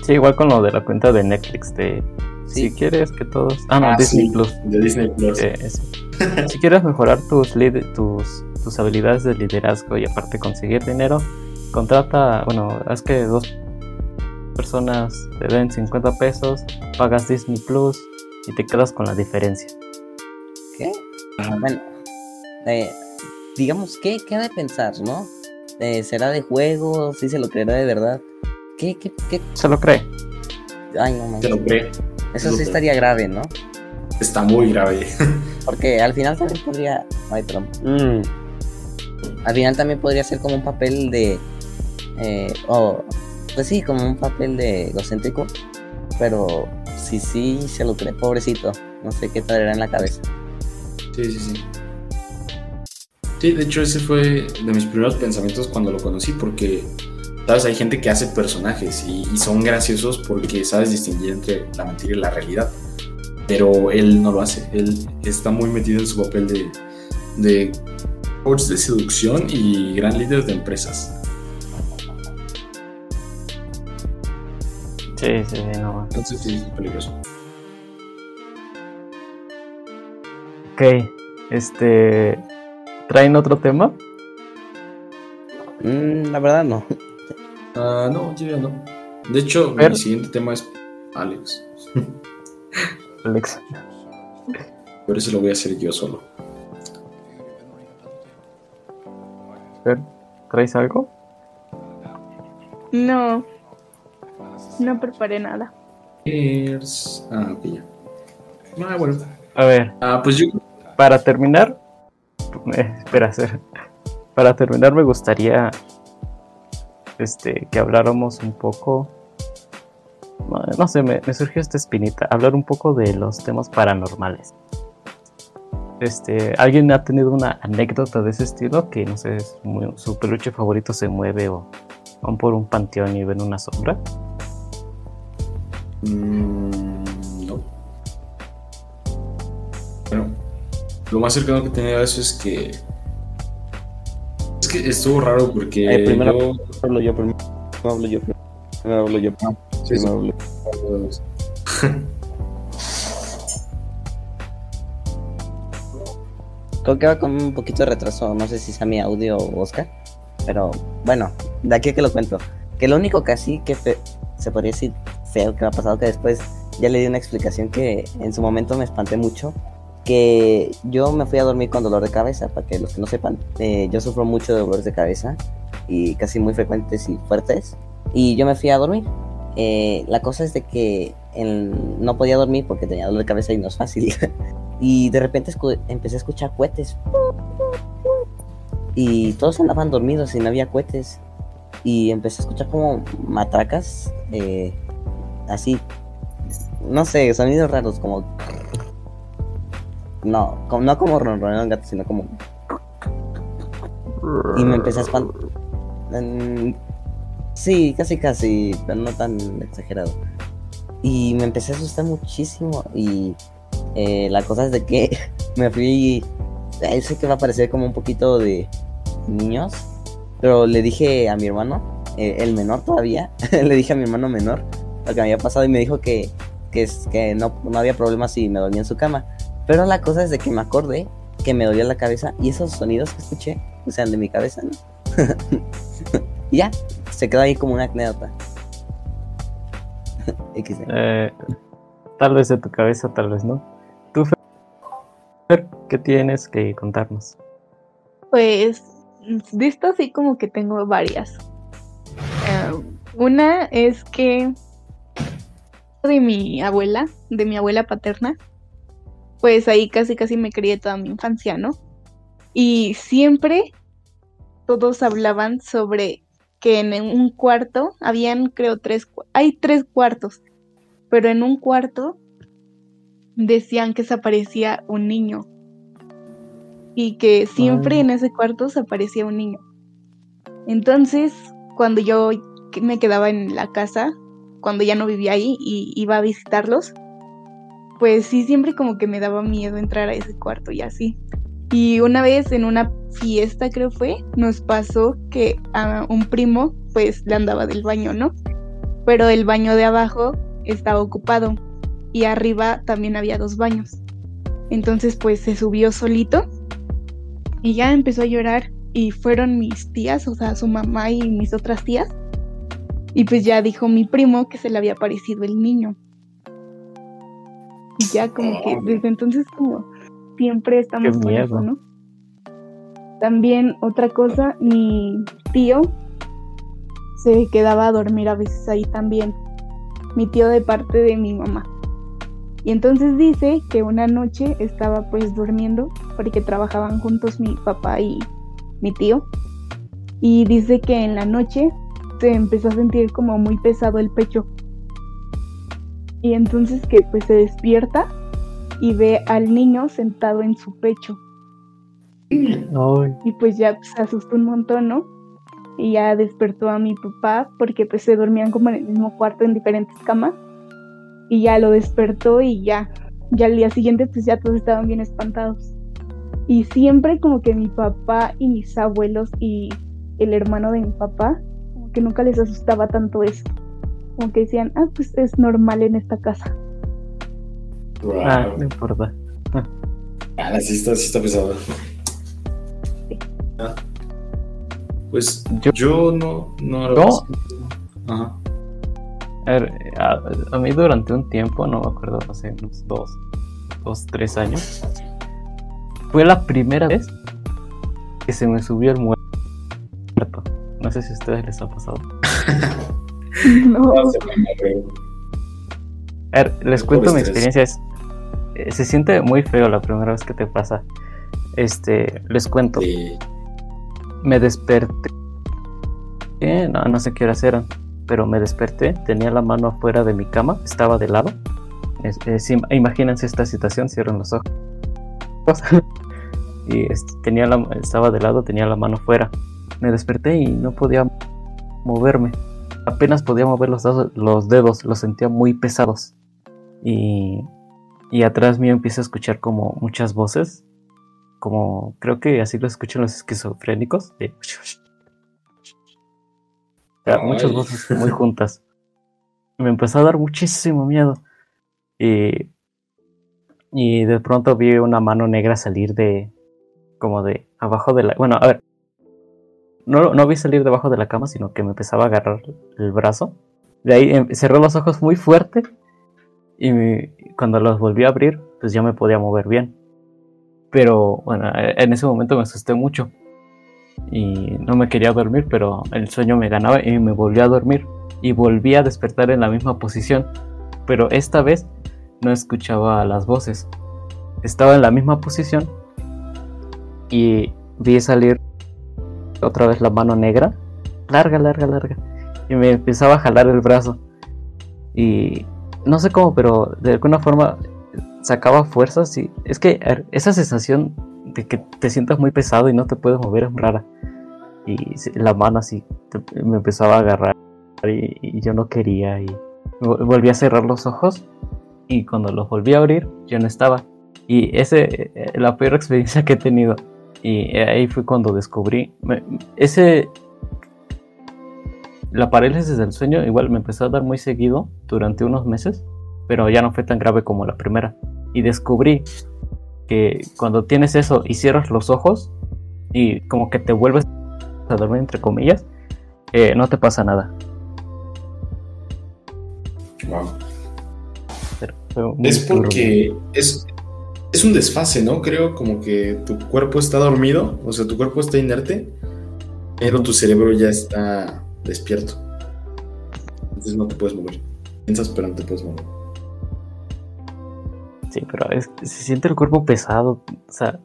Sí, igual con lo de la cuenta de Netflix de Sí. si quieres que todos... Ah, no, Ah, Disney sí, Plus. De Disney Plus. Eh, eso. si quieres mejorar tus, tus, tus habilidades de liderazgo y aparte conseguir dinero, contrata, bueno, haz que dos personas te den 50 pesos, pagas Disney Plus y te quedas con la diferencia. ¿Qué? Bueno, eh, digamos, ¿qué, ¿qué ha de pensar, no? Eh, ¿Será de juego? ¿Sí se lo creerá de verdad? ¿Qué, qué, qué? ¿Se lo cree? Ay, no Te manches. lo cree. Eso lo sí creo. estaría grave, ¿no? Está muy grave. [LAUGHS] Porque al final también podría. Ay, perdón. Mm. Al final también podría ser como un papel de. Eh, o. pues sí, como un papel de egocéntrico. Pero sí, sí, se lo cree, pobrecito. No sé qué traerá en la cabeza. Sí, sí, sí. Sí, de hecho ese fue de mis primeros pensamientos cuando lo conocí porque, sabes, hay gente que hace personajes y, son graciosos porque sabes distinguir entre la mentira y la realidad. Pero él no lo hace, él está muy metido en su papel de, de coach de seducción y gran líder de empresas. Sí, sí, no. Entonces sí, es peligroso. Ok, este... ¿Traen otro tema? Mm, la verdad, no. Ah, no, yo ya no. De hecho, Pero- mi siguiente tema es Alex. Alex. Por eso lo voy a hacer yo solo. ¿Traes algo? No. No preparé nada. Ah, ok, ya. Ah, bueno. A ver, Ah, pues yo. para terminar, eh, espera, espera. [LAUGHS] para terminar me gustaría este que habláramos un poco, no, no sé, me, me surgió esta espinita, hablar un poco de los temas paranormales. Este, ¿alguien ha tenido una anécdota de ese estilo que no sé, es muy- su peluche favorito se mueve o van por un panteón y ven una sombra? Mm, no. Bueno, lo más cercano que tenido a eso es que. Es que estuvo raro porque. Eh, primero- yo- Hablo yo primero. Hablo yo primero. hablo yo sí. Primero hablo yo. [LAUGHS] Creo que va con un poquito de retraso, no sé si sea mi audio o Oscar, pero bueno, de aquí a que lo cuento. Que lo único que así que se podría decir feo que me ha pasado, que después ya le di una explicación que en su momento me espanté mucho, que yo me fui a dormir con dolor de cabeza, para que los que no sepan, eh, yo sufro mucho de dolores de cabeza y casi muy frecuentes y fuertes, y yo me fui a dormir. Eh, la cosa es de que en- no podía dormir porque tenía dolor de cabeza y no es fácil. [LAUGHS] y de repente empecé a escuchar cohetes. Y todos andaban dormidos y no había cohetes. Y empecé a escuchar como matracas, eh, así, no sé, sonidos raros como... No, como, no como ronroneo un gato, sino como... Y me empecé a espantar. Sí, casi casi, pero no tan exagerado. Y me empecé a asustar muchísimo y eh, la cosa es de que [LAUGHS] me fui... eh, sé que va a parecer como un poquito de niños, pero le dije a mi hermano, eh, el menor todavía, [LAUGHS] le dije a mi hermano menor lo que me había pasado y me dijo que, que, no, no había problema si me dormía en su cama. Pero la cosa es de que me acordé que me dolía la cabeza y esos sonidos que escuché, o sea, de mi cabeza, ¿no? [LAUGHS] y ya, se quedó ahí como una anécdota. [LAUGHS] XD. Eh, tal vez de tu cabeza, tal vez no. ¿Tú, Fer, qué tienes que contarnos? Pues de esto sí como que tengo varias. Eh, una es que de mi abuela, de mi abuela paterna, pues ahí casi casi me crié toda mi infancia, ¿no? Y siempre todos hablaban sobre que en un cuarto habían creo tres, hay tres cuartos, pero en un cuarto decían que se aparecía un niño y que siempre en ese cuarto se aparecía un niño. Entonces, cuando yo me quedaba en la casa, cuando ya no vivía ahí y iba a visitarlos, pues sí, siempre como que me daba miedo entrar a ese cuarto y así. Y una vez en una fiesta, creo fue, nos pasó que a un primo pues le andaba del baño, ¿no? Pero el baño de abajo estaba ocupado y arriba también había dos baños. Entonces pues se subió solito y ya empezó a llorar y fueron mis tías, o sea, su mamá y mis otras tías. Y pues ya dijo mi primo que se le había aparecido el niño. Y ya como que desde entonces como siempre estamos con eso. ¿no? También otra cosa, mi tío se quedaba a dormir a veces ahí también. Mi tío de parte de mi mamá. Y entonces dice que una noche estaba pues durmiendo porque trabajaban juntos mi papá y mi tío. Y dice que en la noche se empezó a sentir como muy pesado el pecho. Y entonces que pues se despierta y ve al niño sentado en su pecho. Ay, Y pues ya se asustó un montón, ¿no? Y ya despertó a mi papá porque pues se dormían como en el mismo cuarto en diferentes camas. Y ya lo despertó y ya, ya al día siguiente pues ya todos estaban bien espantados. Y siempre como que mi papá y mis abuelos y el hermano de mi papá, que nunca les asustaba tanto eso. Como que decían, ah, pues es normal en esta casa. ah, no importa. Ah, sí está, sí está pesado. Ah. Pues Yo- yo, no, no lo. Ajá. A, ver, a, a mí durante un tiempo, no me acuerdo, hace unos dos, dos, tres años, fue la primera vez que se me subió el muerto. No sé si a ustedes les ha pasado. [LAUGHS] No. A ver, les cuento mi experiencia. Es, eh, se siente muy feo la primera vez que te pasa. Este, les cuento. Sí. Me desperté. eh, no, no sé qué horas eran, pero me desperté. Tenía la mano afuera de mi cama, estaba de lado. Es- es im- imagínense esta situación, cierren los ojos. [LAUGHS] y este, tenía la, estaba de lado, tenía la mano fuera. Me desperté y no podía moverme. Apenas podía mover los, dedos- los dedos, los sentía muy pesados. Y, y atrás mío empiezo a escuchar como muchas voces como creo que así lo escuchan los esquizofrénicos. de- O sea, muchas voces muy juntas. Me empezó a dar muchísimo miedo. Y, y de pronto vi una mano negra salir de, como de abajo de la... Bueno, a ver. No, no vi salir debajo de la cama, sino que me empezaba a agarrar el brazo. De ahí em, cerré los ojos muy fuerte. Y cuando los volví a abrir, pues ya me podía mover bien. Pero bueno, eh, en ese momento me asusté mucho. Y no me quería dormir, pero el sueño me ganaba y me volví a dormir. Y volví a despertar en la misma posición. Pero esta vez no escuchaba las voces. Estaba en la misma posición. Y vi salir otra vez la mano negra. Larga, larga, larga. Y me empezaba a jalar el brazo. Y no sé cómo, pero de alguna forma sacaba fuerzas y es que esa sensación de que te sientas muy pesado y no te puedes mover es rara y la mano así te- me empezaba a agarrar y, y yo no quería y vol- volví a cerrar los ojos y cuando los volví a abrir yo no estaba y ese eh, la peor experiencia que he tenido y ahí fue cuando descubrí me- ese la parálisis del sueño igual me empezó a dar muy seguido durante unos meses pero ya no fue tan grave como la primera. Y descubrí que cuando tienes eso y cierras los ojos y como que te vuelves a dormir entre comillas, eh, no te pasa nada. Wow. Pero Es porque es, es un desfase, ¿no? Creo como que tu cuerpo está dormido, o sea, tu cuerpo está inerte, pero tu cerebro ya está despierto. Entonces no te puedes mover. Piensas, pero no te puedes mover. Sí, pero es- se siente el cuerpo pesado, o sea,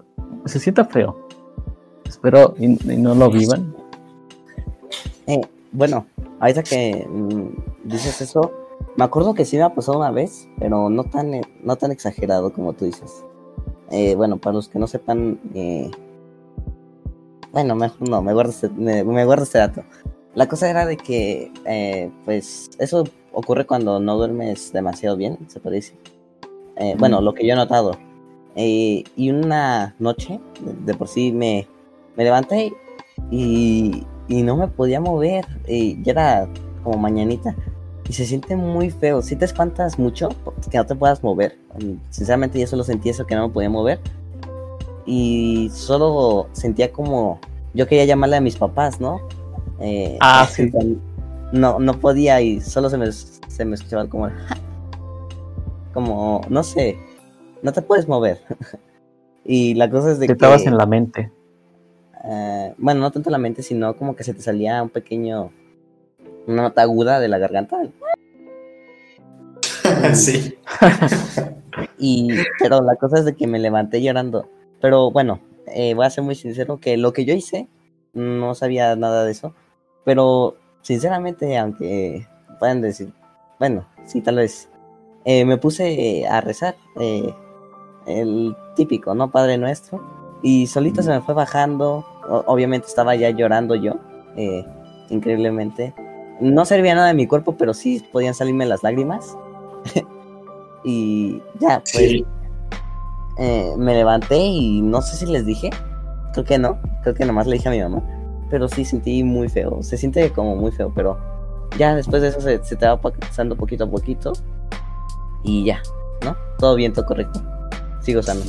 se siente feo. Espero y, y no lo vivan. Eh, bueno, ahorita que mm, dices eso, me acuerdo que sí me ha pasado una vez, pero no tan, no tan exagerado como tú dices. Eh, bueno, para los que no sepan, eh, bueno, mejor no, me guardo, este, me, me guardo este dato. La cosa era de que, eh, pues, eso ocurre cuando no duermes demasiado bien, se puede decir. Eh, bueno, lo que yo he notado. Eh, y una noche, de, de por sí, me, me levanté y, y no me podía mover. Y ya era como mañanita. Y se siente muy feo. Si te espantas mucho que no te puedas mover. Sinceramente, yo solo sentí eso que no me podía mover. Y solo sentía como. Yo quería llamarle a mis papás, ¿no? Eh, Ah, sí. No, no podía y solo se me, se me escuchaba como. Como, no sé. No te puedes mover. [LAUGHS] y la cosa es de Te que. estabas en la mente. Eh, bueno, no tanto la mente, sino como que se te salía un pequeño. Una nota aguda de la garganta. [LAUGHS] sí. [LAUGHS] Y, pero la cosa es de que me levanté llorando. Pero bueno, eh, voy a ser muy sincero que lo que yo hice, no sabía nada de eso. Pero sinceramente, aunque puedan decir, bueno, sí, tal vez, eh, me puse a rezar. eh, el típico, ¿no? Padre nuestro. Y solito se me fue bajando. Obviamente estaba ya llorando yo. increíblemente. No servía nada de mi cuerpo, pero sí podían salirme las lágrimas. [LAUGHS] y ya, pues Sí. eh, me levanté y no sé si les dije. Creo que no. Creo que nomás le dije a mi mamá. Pero sí sentí muy feo. Se siente como muy feo, pero ya después de eso se, se te va pasando poquito a poquito. Y ya, ¿no? Todo bien, todo correcto. Sigo sano.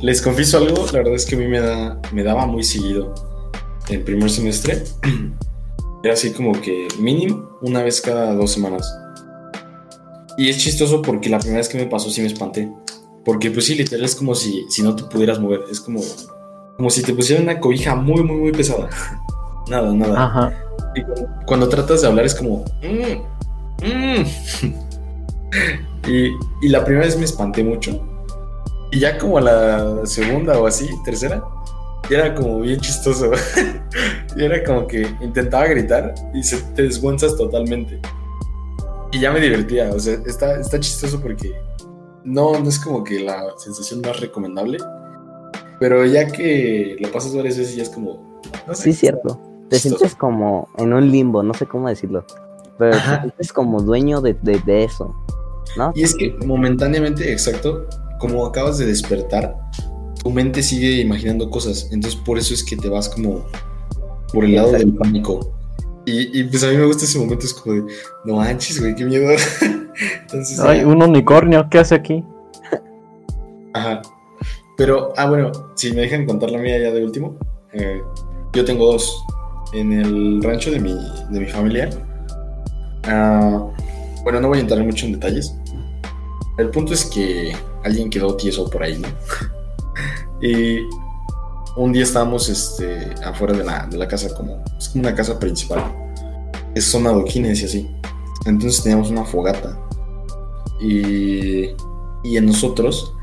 Les confieso algo, la verdad es que a mí me, da, me daba muy seguido en primer semestre. [CLEARS THROAT] Era así como que mínimo una vez cada dos semanas. Y es chistoso porque la primera vez que me pasó sí me espanté. Porque pues sí, literal es como si, si no te pudieras mover. Es como, como si te pusieran una cobija muy, muy, muy pesada. nada, nada. Ajá. Y cuando, cuando tratas de hablar es como... "Mm, mm". [LAUGHS] y, y la primera vez me espanté mucho. Y ya como la segunda o así, tercera, era como bien chistoso. [LAUGHS] y era como que intentaba gritar y se te desguanzas totalmente. Y ya me divertía, o sea, está, está chistoso porque no, no es como que la sensación más recomendable. Pero ya que lo pasas varias veces ya es como... No sé, Sí, cierto. Te chistoso. sientes como en un limbo, no sé cómo decirlo. Pero Ajá. te sientes como dueño de, de, de eso, ¿no? Y es que momentáneamente, exacto, como acabas de despertar, tu mente sigue imaginando cosas. Entonces por eso es que te vas como por el lado del Exacto. pánico. Y, y, pues a mí me gusta ese momento, es como de, no manches, güey, qué miedo. [LAUGHS] Entonces, Ay, un unicornio, ¿qué hace aquí? ajá. Pero, ah, bueno, si me dejan contar la mía ya de último, eh, yo tengo dos. En el rancho de mi, de mi familia, ah, bueno, no voy a entrar mucho en detalles. El punto es que alguien quedó tieso por ahí, ¿no? [LAUGHS] y un día estábamos este, afuera de la, de la casa, como, es como una casa principal. Es zona adoquines y así. Entonces teníamos una fogata. Y, y en nosotros,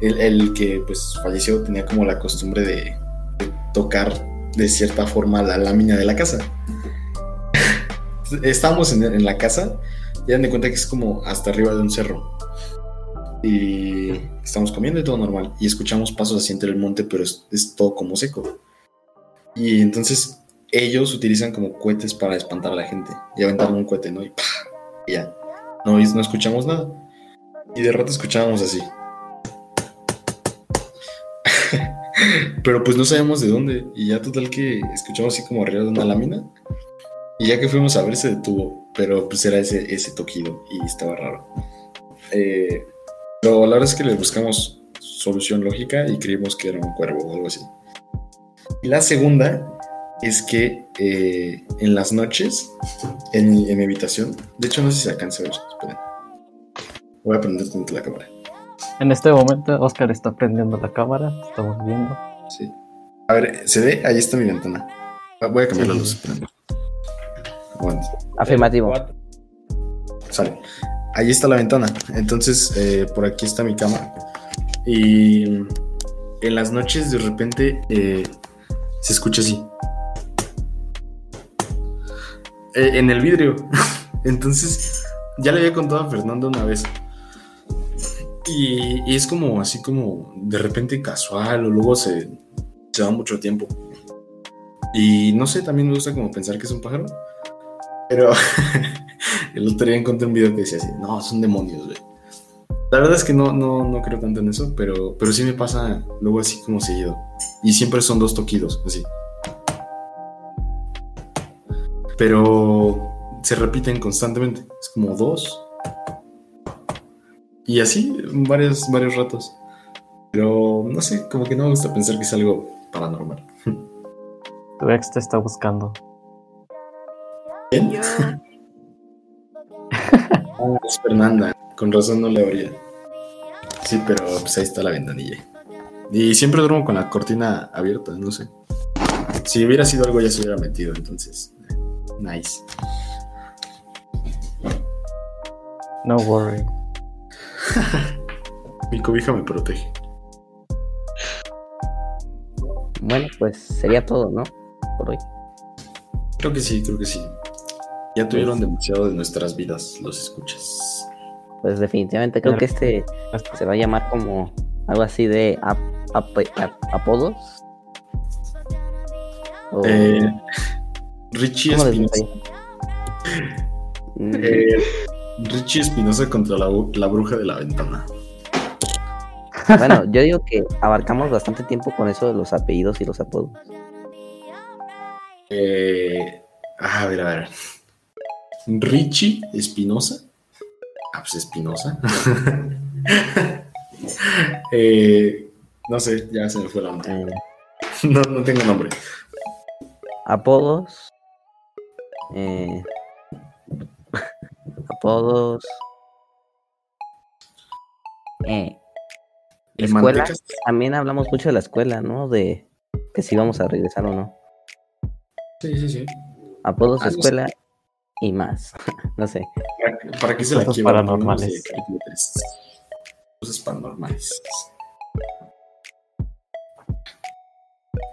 el, el que pues falleció tenía como la costumbre de, de tocar de cierta forma la lámina de la casa. [LAUGHS] Estábamos en, en la casa y dan de cuenta que es como hasta arriba de un cerro. Y estamos comiendo y todo normal. Y escuchamos pasos así entre el monte, pero es, es todo como seco. Y entonces ellos utilizan como cohetes para espantar a la gente. Y aventaron un cohete, ¿no? Y, y ya. No, y no escuchamos nada. Y de rato escuchábamos así. [LAUGHS] Pero pues no sabíamos de dónde. Y ya total que escuchamos así como arriba de una lámina. Y ya que fuimos a ver se detuvo. Pero pues era ese, ese toquido y estaba raro. Eh, pero la verdad es que le buscamos solución lógica y creímos que era un cuervo o algo así. Y la segunda es que eh, en las noches, en mi, en mi habitación, de hecho no sé si se alcanza a ver, esperen. Voy a prender la cámara. En este momento, Oscar está prendiendo la cámara, estamos viendo. Sí. A ver, ¿se ve? Ahí está mi ventana. Ah, Voy a cambiar la luz. esperen. Afirmativo. Sale. Ahí está la ventana. Entonces, eh, por aquí está mi cama. Y en las noches, de repente, eh, se escucha así. Eh, en el vidrio. [LAUGHS] Entonces, ya le había contado a Fernando una vez. Y, y es como así como de repente casual o luego se, se mucho tiempo. Y no sé, también me gusta como pensar que es un pájaro. Pero [LAUGHS] [LAUGHS] el otro día encontré un video que decía así, no, son demonios, güey. La verdad es que no, no, no creo tanto en eso, pero, pero sí me pasa luego así como seguido. Y siempre son dos toquidos, así. Pero se repiten constantemente. Es como dos. Y así, varios, varios ratos. Pero no sé, como que no me gusta pensar que es algo paranormal. Tu ex te está buscando. ¿Quién? [LAUGHS] Ah, es Fernanda. Con razón no le abría. Sí, pero pues ahí está la ventanilla. Y siempre duermo con la cortina abierta, no sé. Si hubiera sido algo ya se hubiera metido, entonces. Nice. No worry. [LAUGHS] Mi cobija me protege. Bueno, pues sería todo, ¿no? Por hoy. Creo que sí, creo que sí. Ya tuvieron demasiado de nuestras vidas, los escuchas. Pues definitivamente creo que este se va a llamar como algo así de ap- ap- ap- apodos. O- Eh, Richie ¿cómo les Espinosa. Eh, Richie Espinosa contra la, la bruja de la ventana. Bueno, yo digo que abarcamos bastante tiempo con eso de los apellidos y los apodos. Eh, a ver, a ver. Richie Espinosa. Ah, pues Espinosa. [LAUGHS] Eh, no sé, ya se me fue la onda. Eh, No, no tengo nombre. apodos. eh, apodos. Eh, El escuela. Mantecas. También hablamos mucho de la escuela, ¿no? De que si vamos a regresar o no. Sí, sí, sí. Apodos, Ah, no sé. Y más. [LAUGHS] no sé. ¿Para, para qué se la Cosas quiebran? paranormales. Cosas paranormales.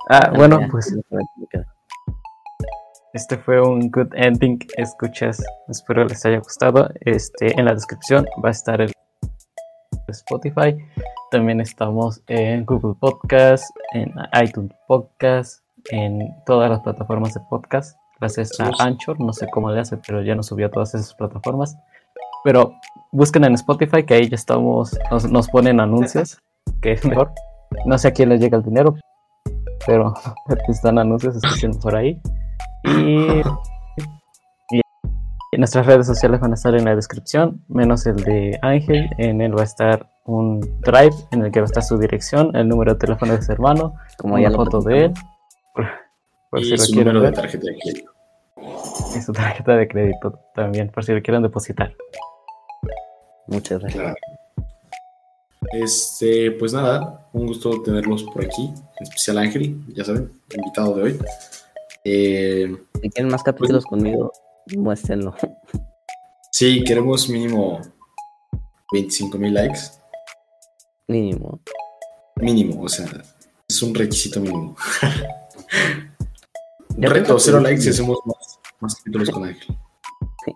Ah, bueno, Ya, pues este fue un good ending. Escuchas, espero les haya gustado. Este, en la descripción va a estar el Spotify. También estamos en Google Podcast, en iTunes Podcast, en todas las plataformas de podcast. Gracias a Anchor, no sé cómo le hace, pero ya nos subió a todas esas plataformas. Pero busquen en Spotify, que ahí ya estamos, nos, nos ponen anuncios, [LAUGHS] que es mejor. No sé a quién les llega el dinero, pero [LAUGHS] están anuncios, escuchen por ahí. Y, y- nuestras redes sociales van a estar en la descripción, menos el de Ángel. En él va a estar un drive en el que va a estar su dirección, el número de teléfono de su hermano, Como una ya foto de él. Por, y si lo su quieren número de tarjeta de crédito. y su tarjeta de crédito también, por si lo quieren depositar. Muchas gracias. Claro. Este, pues nada, un gusto tenerlos por aquí, en especial Ángel, ya saben, invitado de hoy. Eh, Si quieren más capítulos conmigo, muéstrenlo. sí, queremos mínimo 25 mil likes, Mínimo. mínimo, o sea, es un requisito mínimo. [LAUGHS] Reto, cero likes y hacemos más, más capítulos con Ángel. Sí.